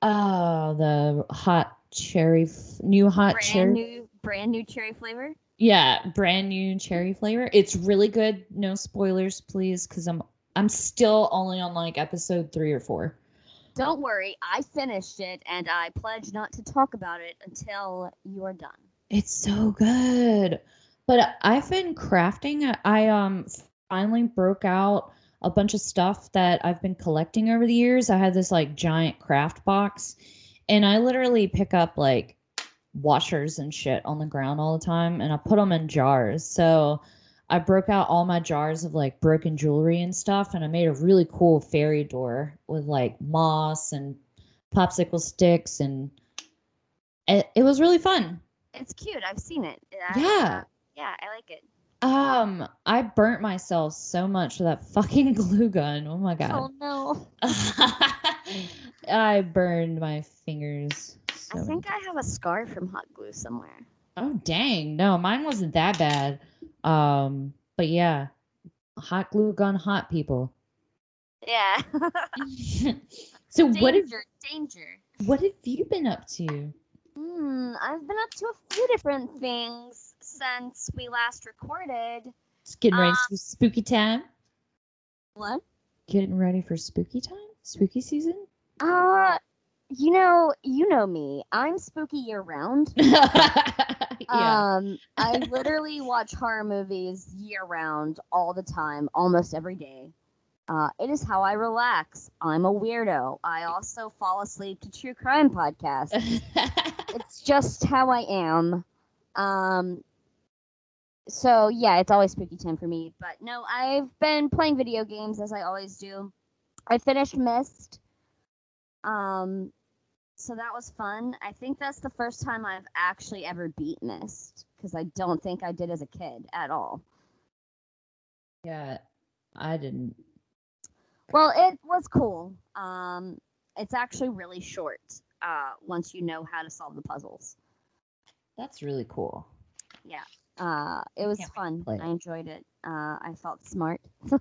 Speaker 3: uh, the hot cherry, f- new hot
Speaker 2: brand
Speaker 3: cherry.
Speaker 2: new, brand new cherry flavor.
Speaker 3: Yeah, brand new cherry flavor. It's really good. No spoilers, please, because I'm I'm still only on like episode three or four.
Speaker 2: Don't worry, I finished it, and I pledge not to talk about it until you are done.
Speaker 3: It's so good. But I've been crafting. I- I um finally broke out a bunch of stuff that I've been collecting over the years. I had this like giant craft box and I literally pick up like washers and shit on the ground all the time and I put them in jars. So I broke out all my jars of like broken jewelry and stuff and I made a really cool fairy door with like moss and popsicle sticks and it, it was really fun.
Speaker 2: It's cute. I've seen it. I,
Speaker 3: Yeah.
Speaker 2: uh, yeah, I like it.
Speaker 3: Um, I burnt myself so much with that fucking glue gun. Oh my god.
Speaker 2: Oh no.
Speaker 3: I burned my fingers.
Speaker 2: I think I have a scar from hot glue somewhere.
Speaker 3: Oh dang. No, mine wasn't that bad. Um, but yeah. Hot glue gun hot people.
Speaker 2: Yeah.
Speaker 3: so what have
Speaker 2: danger, danger.
Speaker 3: what have you been up to?
Speaker 2: Hmm, I've been up to a few different things since we last recorded.
Speaker 3: Just getting ready
Speaker 2: Uh,
Speaker 3: for spooky time?
Speaker 2: What?
Speaker 3: Getting ready for spooky time? Spooky season?
Speaker 2: Uh, you know, you know me. I'm spooky year round.
Speaker 3: yeah.
Speaker 2: Um, I literally watch horror movies year round, all the time, almost every day. Uh, it is how I relax. I'm a weirdo. I also fall asleep to true crime podcasts. it's just how I am. Um, so yeah, it's always spooky time for me. But no, I've been playing video games as I always do. I finished Myst. Um, so that was fun. I think that's the first time I've actually ever beat Myst because I don't think I did as a kid at all.
Speaker 3: Yeah, I didn't.
Speaker 2: Well, it was cool. Um, it's actually really short. Uh, once you know how to solve the puzzles.
Speaker 3: That's really cool.
Speaker 2: Yeah, uh, it was
Speaker 3: Can't wait to
Speaker 2: fun.
Speaker 3: it.
Speaker 2: I enjoyed it. Uh, I felt smart.
Speaker 3: you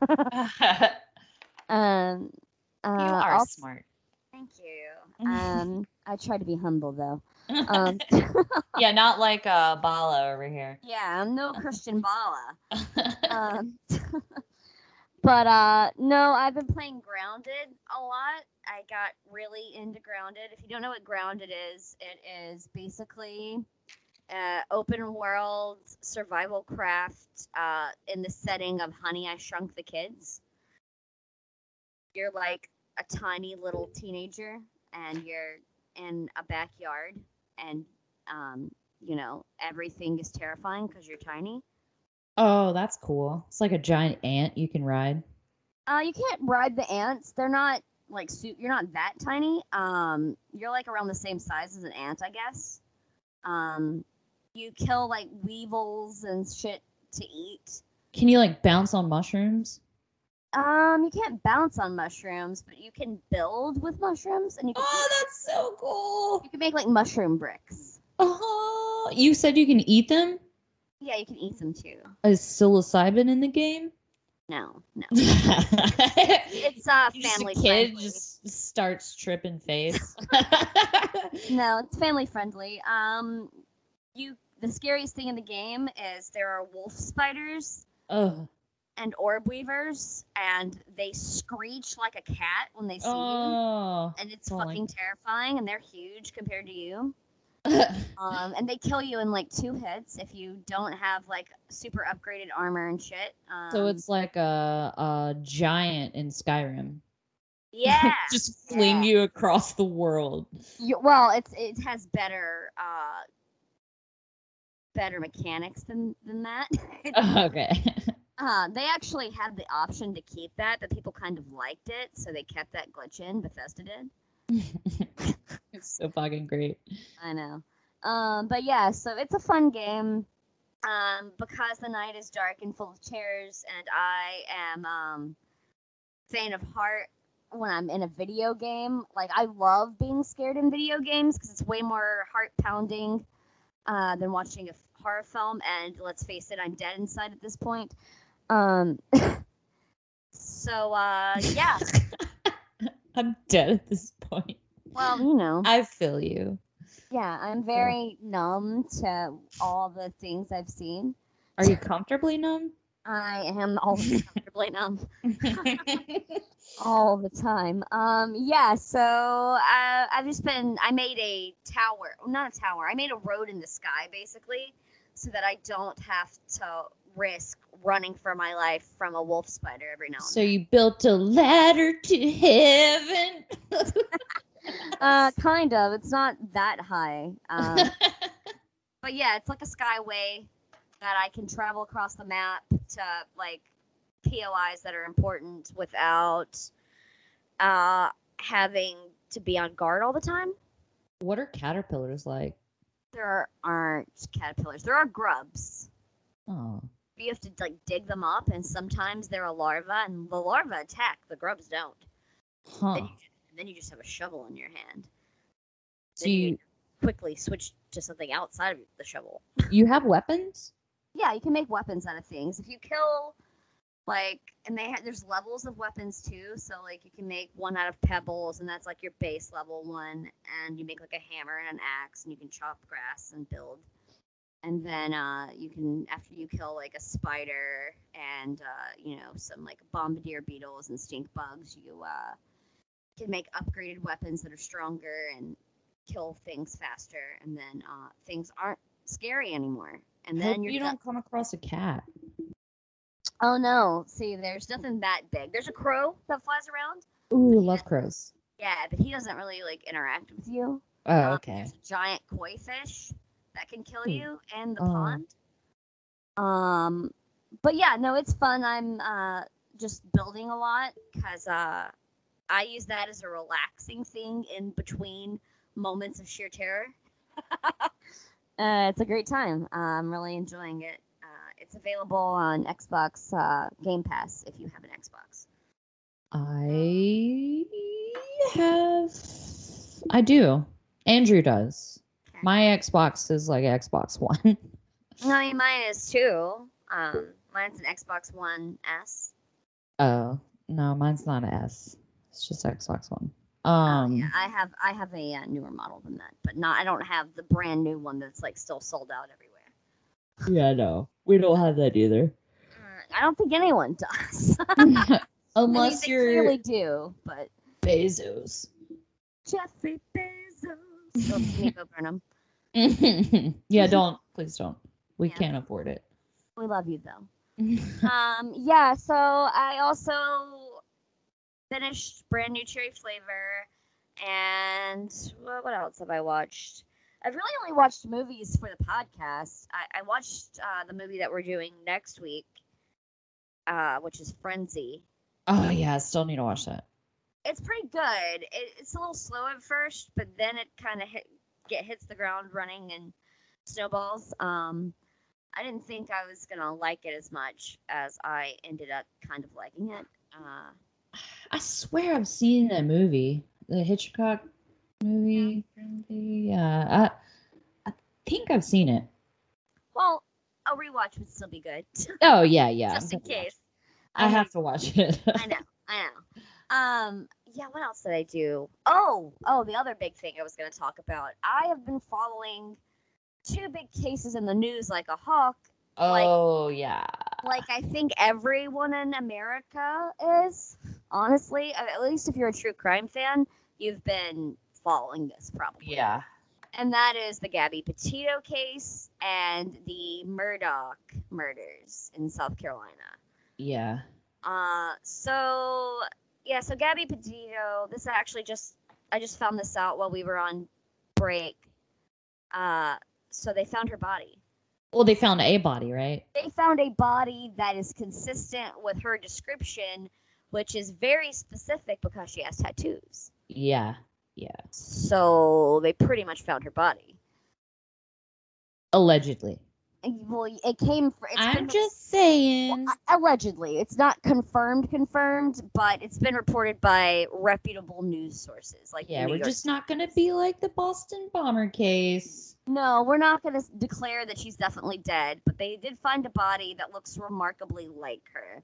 Speaker 2: um, uh,
Speaker 3: are
Speaker 2: also-
Speaker 3: smart.
Speaker 2: Thank you. Um, I try to be humble though. Um,
Speaker 3: yeah, not like uh, Bala over here.
Speaker 2: yeah, I'm no Krystian Bala. Um, but uh, no, I've been playing Grounded a lot. I got really into Grounded. If you don't know what Grounded is, it is basically uh, open world survival craft uh, in the setting of Honey, I Shrunk the Kids. You're like a tiny little teenager, and you're in a backyard, and um, you know everything is terrifying because you're tiny.
Speaker 3: oh, that's cool. It's like a giant ant you can ride.
Speaker 2: Uh, you can't ride the ants. They're not like su- you're not that tiny. Um, you're like around the same size as an ant, I guess. Um, you kill like weevils and shit to eat.
Speaker 3: Can you like bounce on mushrooms?
Speaker 2: Um, you can't bounce on mushrooms, but you can build with mushrooms, and you can
Speaker 3: Oh, that's so cool.
Speaker 2: you can make like mushroom bricks.
Speaker 3: Oh, you said you can eat them?
Speaker 2: Yeah, you can eat them too.
Speaker 3: Is psilocybin in the game?
Speaker 2: No, no,
Speaker 3: it's
Speaker 2: uh
Speaker 3: just
Speaker 2: family
Speaker 3: a kid
Speaker 2: friendly.
Speaker 3: just starts tripping face.
Speaker 2: No, it's family friendly. Um, you the scariest thing in the game is there are wolf spiders
Speaker 3: Ugh.
Speaker 2: And orb weavers, and they screech like a cat when they see you,
Speaker 3: Oh.
Speaker 2: and it's
Speaker 3: don't
Speaker 2: fucking terrifying. And they're huge compared to you. Um, and they kill you in like two hits if you don't have like super upgraded armor and shit. Um,
Speaker 3: so it's like a, a giant in Skyrim.
Speaker 2: yeah,
Speaker 3: just fling
Speaker 2: yeah.
Speaker 3: you across the world.
Speaker 2: You, well, it's it has better uh better mechanics than than that.
Speaker 3: okay.
Speaker 2: Uh, they actually had the option to keep that, but people kind of liked it, so they kept that glitch in. Bethesda did.
Speaker 3: it's so fucking great.
Speaker 2: I know. Um, but yeah, so it's a fun game. Um, because the night is dark and full of terrors, and I am um faint of heart when I'm in a video game. Like I love being scared in video games because it's way more heart pounding uh, than watching a horror film. And let's face it, I'm dead inside at this point. Um, so uh, yeah.
Speaker 3: I'm dead at this point.
Speaker 2: Well, you know.
Speaker 3: I feel you.
Speaker 2: Yeah, I'm very numb to all the things I've seen.
Speaker 3: Are you comfortably numb?
Speaker 2: I am always comfortably numb all the time. Um, yeah, so uh, I've just been. I made a tower, not a tower. I made a road in the sky, basically, so that I don't have to risk running for my life from a wolf spider every now and
Speaker 3: so you built a ladder to heaven.
Speaker 2: Uh, kind of. It's not that high. Um, but yeah, it's like a skyway that I can travel across the map to like POIs that are important without uh, having to be on guard all the time.
Speaker 3: what are caterpillars like?
Speaker 2: There aren't caterpillars. There are grubs.
Speaker 3: Oh.
Speaker 2: You have to like dig them up, and sometimes they're a larva, and the larva attack. The grubs don't.
Speaker 3: Huh.
Speaker 2: Then, you, then you just have a shovel in your hand.
Speaker 3: So
Speaker 2: you
Speaker 3: you
Speaker 2: quickly switch to something outside of the shovel.
Speaker 3: you have weapons?
Speaker 2: Yeah, you can make weapons out of things. If you kill, like, and they ha- there's levels of weapons too. So like, you can make one out of pebbles, and that's like your base level one. And you make like a hammer and an axe, and you can chop grass and build. And then uh, you can, after you kill like a spider and uh, you know some like bombardier beetles and stink bugs, you uh, can make upgraded weapons that are stronger and kill things faster. And then uh, things aren't scary anymore. And then you're
Speaker 3: you don't come across a cat.
Speaker 2: Oh no! See, there's nothing that big. There's a crow that flies around.
Speaker 3: Ooh, love crows.
Speaker 2: Yeah, but he doesn't really like interact with you.
Speaker 3: Oh,
Speaker 2: Um,
Speaker 3: okay.
Speaker 2: There's a giant koi fish that can kill
Speaker 3: Hmm.
Speaker 2: you in the
Speaker 3: Oh.
Speaker 2: pond. Um, but yeah, no, it's fun. I'm uh just building a lot because uh
Speaker 5: I use that as a relaxing thing in between moments of sheer terror.
Speaker 2: Uh, it's a great time. Uh, I'm really enjoying it. Uh, it's available on Xbox uh, Game Pass if you have an Xbox.
Speaker 3: I have. I do. Andrew does.
Speaker 5: Okay.
Speaker 3: My Xbox is like Xbox One.
Speaker 5: No, I mean, mine is too. Um, mine's an Xbox One S.
Speaker 3: oh no, mine's not an S. It's just Xbox One.
Speaker 2: Oh,
Speaker 3: Um.
Speaker 2: yeah, I have I have a uh, newer model than that, but not I don't have the brand new one that's like still sold out everywhere.
Speaker 3: yeah, no, we don't have that either.
Speaker 2: Uh, I don't think anyone does. I mean,
Speaker 3: Unless
Speaker 2: they
Speaker 3: you're
Speaker 2: clearly do, but
Speaker 3: Bezos.
Speaker 2: Jeffrey Bezos. Oh, Nico Burnham.
Speaker 3: Yeah, don't. Please don't. We
Speaker 2: Yeah.
Speaker 3: can't afford it.
Speaker 2: We love you though. um, yeah. So I also finished brand new cherry flavor, and what, what else have I watched? I've really only watched movies for the podcast. I, I watched uh, the movie that we're doing next week, uh, which is Frenzy.
Speaker 3: oh yeah, I still need to watch that.
Speaker 2: It's pretty good. It, it's a little slow at first, but then it kind of hit get hits the ground running and snowballs. Um, I didn't think I was gonna like it as much as I ended up kind of liking it. Uh,
Speaker 3: I swear I've seen that movie, the Hitchcock movie. Yeah, I, I think I've seen it.
Speaker 2: well, a rewatch would still be good,
Speaker 3: Oh yeah, yeah.
Speaker 2: just in
Speaker 3: I'm gonna watch
Speaker 2: case.
Speaker 3: it. I have to watch it.
Speaker 2: I know, I know. Um, yeah. What else did I do? Oh, oh, the other big thing I was gonna talk about. I have been following two big cases in the news like a hawk. like-
Speaker 3: oh yeah.
Speaker 2: like I think everyone in America is. Honestly, at least if you're a true crime fan, you've been following this probably.
Speaker 3: Yeah.
Speaker 2: And that is the Gabby Petito case and the Murdaugh murders in South Carolina.
Speaker 3: Yeah.
Speaker 2: Uh, so yeah, so Gabby Petito. This actually just I just found this out while we were on break. Uh, so they found her body.
Speaker 3: Well, they found a body, right?
Speaker 2: they found a body that is consistent with her description, which is very specific because she has tattoos.
Speaker 3: Yeah. Yeah.
Speaker 2: So they pretty much found her body.
Speaker 3: Allegedly.
Speaker 2: Well, it came. It's
Speaker 3: I'm just saying.
Speaker 2: allegedly. It's not confirmed, confirmed, but it's been reported by reputable news sources. Like
Speaker 3: yeah, we're
Speaker 2: York
Speaker 3: just not gonna be like the Boston bomber case.
Speaker 2: No, we're not going to declare that she's definitely dead, but they did find a body that looks remarkably like her.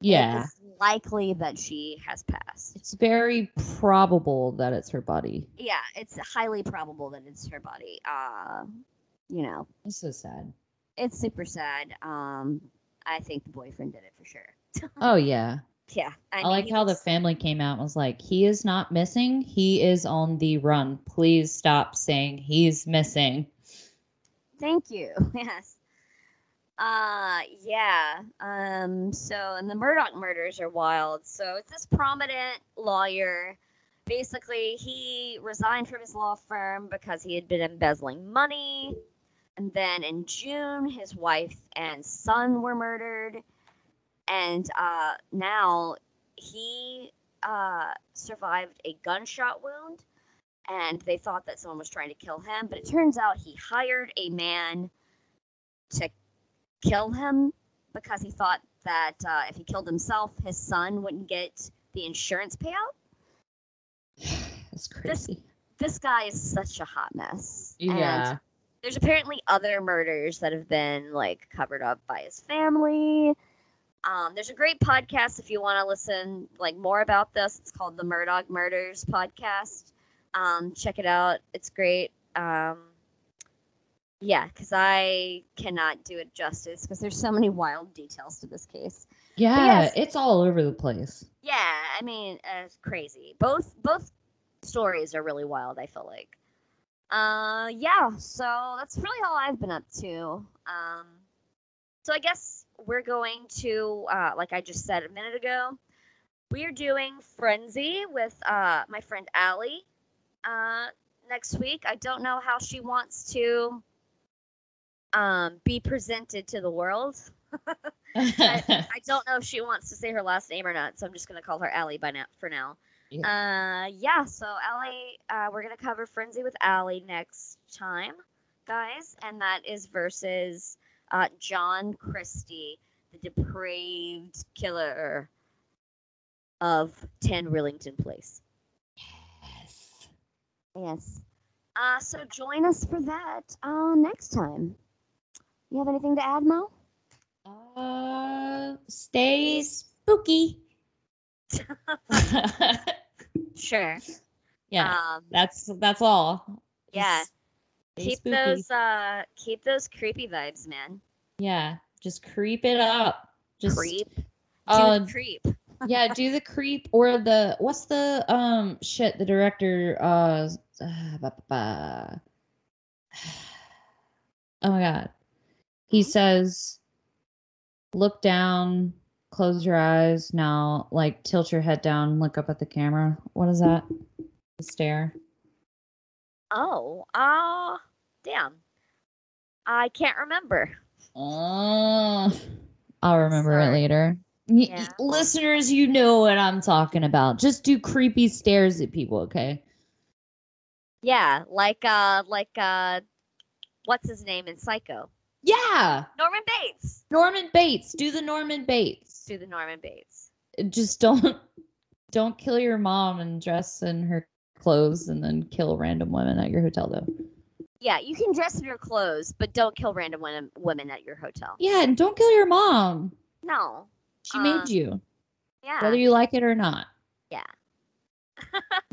Speaker 3: Yeah.
Speaker 2: It's likely that she has passed.
Speaker 3: It's very probable that it's her body.
Speaker 2: yeah, it's highly probable that it's her body. Uh, you know,
Speaker 3: It's so sad.
Speaker 2: It's super sad. Um, I think the boyfriend did it for sure.
Speaker 3: Oh yeah.
Speaker 2: Yeah,
Speaker 3: I,
Speaker 2: mean,
Speaker 3: like how the family came out and was like, he is not missing. He is on the run. Please stop saying he's missing.
Speaker 2: Thank you. Yes. Uh, yeah. Um, so, and the Murdaugh murders are wild. So it's this prominent lawyer. Basically, he resigned from his law firm because he had been embezzling money. And then in June, his wife and son were murdered. And uh, now he uh, survived a gunshot wound. And they thought that someone was trying to kill him. But it turns out he hired a man to kill him because he thought that uh, if he killed himself, his son wouldn't get the insurance payout.
Speaker 3: That's crazy.
Speaker 2: This guy is such a hot mess. And
Speaker 3: yeah.
Speaker 2: There's apparently other murders that have been like covered up by his family. Um, there's a great podcast if you want to listen like more about this. It's called the Murdaugh Murders podcast. Um, check it out. It's great. Um, yeah, because I cannot do it justice because there's so many wild details to this case.
Speaker 3: Yeah,
Speaker 2: yes.
Speaker 3: it's all over the place.
Speaker 2: Yeah, I mean, uh, it's crazy. Both both stories are really wild. I feel like. Uh, yeah. So that's really all I've been up to. Um, so I guess we're going to, uh, like I just said a minute ago, we are doing Frenzy with uh my friend Allie. Uh, next week. I don't know how she wants to um be presented to the world. I don't know if she wants to say her last name or not, so I'm just gonna call her Allie by now for now. Uh, yeah. So Allie, uh, we're gonna cover Frenzy with Allie next time, guys, and that is versus uh, John Christie, the depraved killer of Ten Rillington Place.
Speaker 3: Yes.
Speaker 6: Yes. Uh, so join us for that uh, next time. You have anything to add, Mo?
Speaker 3: Uh, stay spooky.
Speaker 2: Sure.
Speaker 3: yeah,
Speaker 2: Um,
Speaker 3: that's that's all.
Speaker 2: yeah.
Speaker 3: Just
Speaker 2: Keep those uh keep those creepy vibes, man.
Speaker 3: Yeah, just creep it up. Just
Speaker 2: creep. Do
Speaker 3: Uh,
Speaker 2: the creep.
Speaker 3: yeah, do the creep or the what's the um shit the director uh, uh ba- ba- ba. oh my god. He says look down, close your eyes, now like tilt your head down, look up at the camera. What is that? The stare.
Speaker 2: Oh, ah, damn. I can't remember.
Speaker 3: Oh, I'll remember it later.
Speaker 2: Yeah.
Speaker 3: Listeners, you know what I'm talking about. Just do creepy stares at people, okay?
Speaker 2: Yeah, like uh like uh what's his name in Psycho?
Speaker 3: Yeah.
Speaker 2: Norman Bates.
Speaker 3: Norman Bates. Do the Norman Bates.
Speaker 2: Do the Norman Bates.
Speaker 3: Just don't don't kill your mom and dress in her clothes and then kill random women at your hotel though.
Speaker 2: Yeah, you can dress in your clothes, but don't kill random women, women at your hotel.
Speaker 3: Yeah, and don't kill your mom.
Speaker 2: No.
Speaker 3: She made um, you,
Speaker 2: Yeah.
Speaker 3: whether you like it or not.
Speaker 2: Yeah.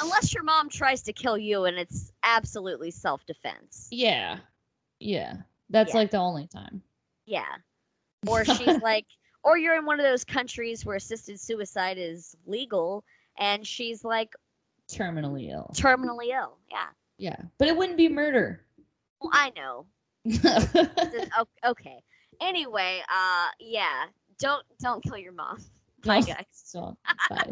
Speaker 2: Unless your mom tries to kill you and it's absolutely self-defense.
Speaker 3: Yeah. Yeah. That's
Speaker 2: Yeah.
Speaker 3: like the only time.
Speaker 2: Yeah. Or she's like or you're in one of those countries where assisted suicide is legal and she's like
Speaker 3: Terminally ill.
Speaker 2: terminally ill. Yeah.
Speaker 3: Yeah. But it wouldn't be murder.
Speaker 2: Well, I know. Is- okay. Anyway, uh yeah, don't don't kill your mom. Bye guys.
Speaker 3: So, bye.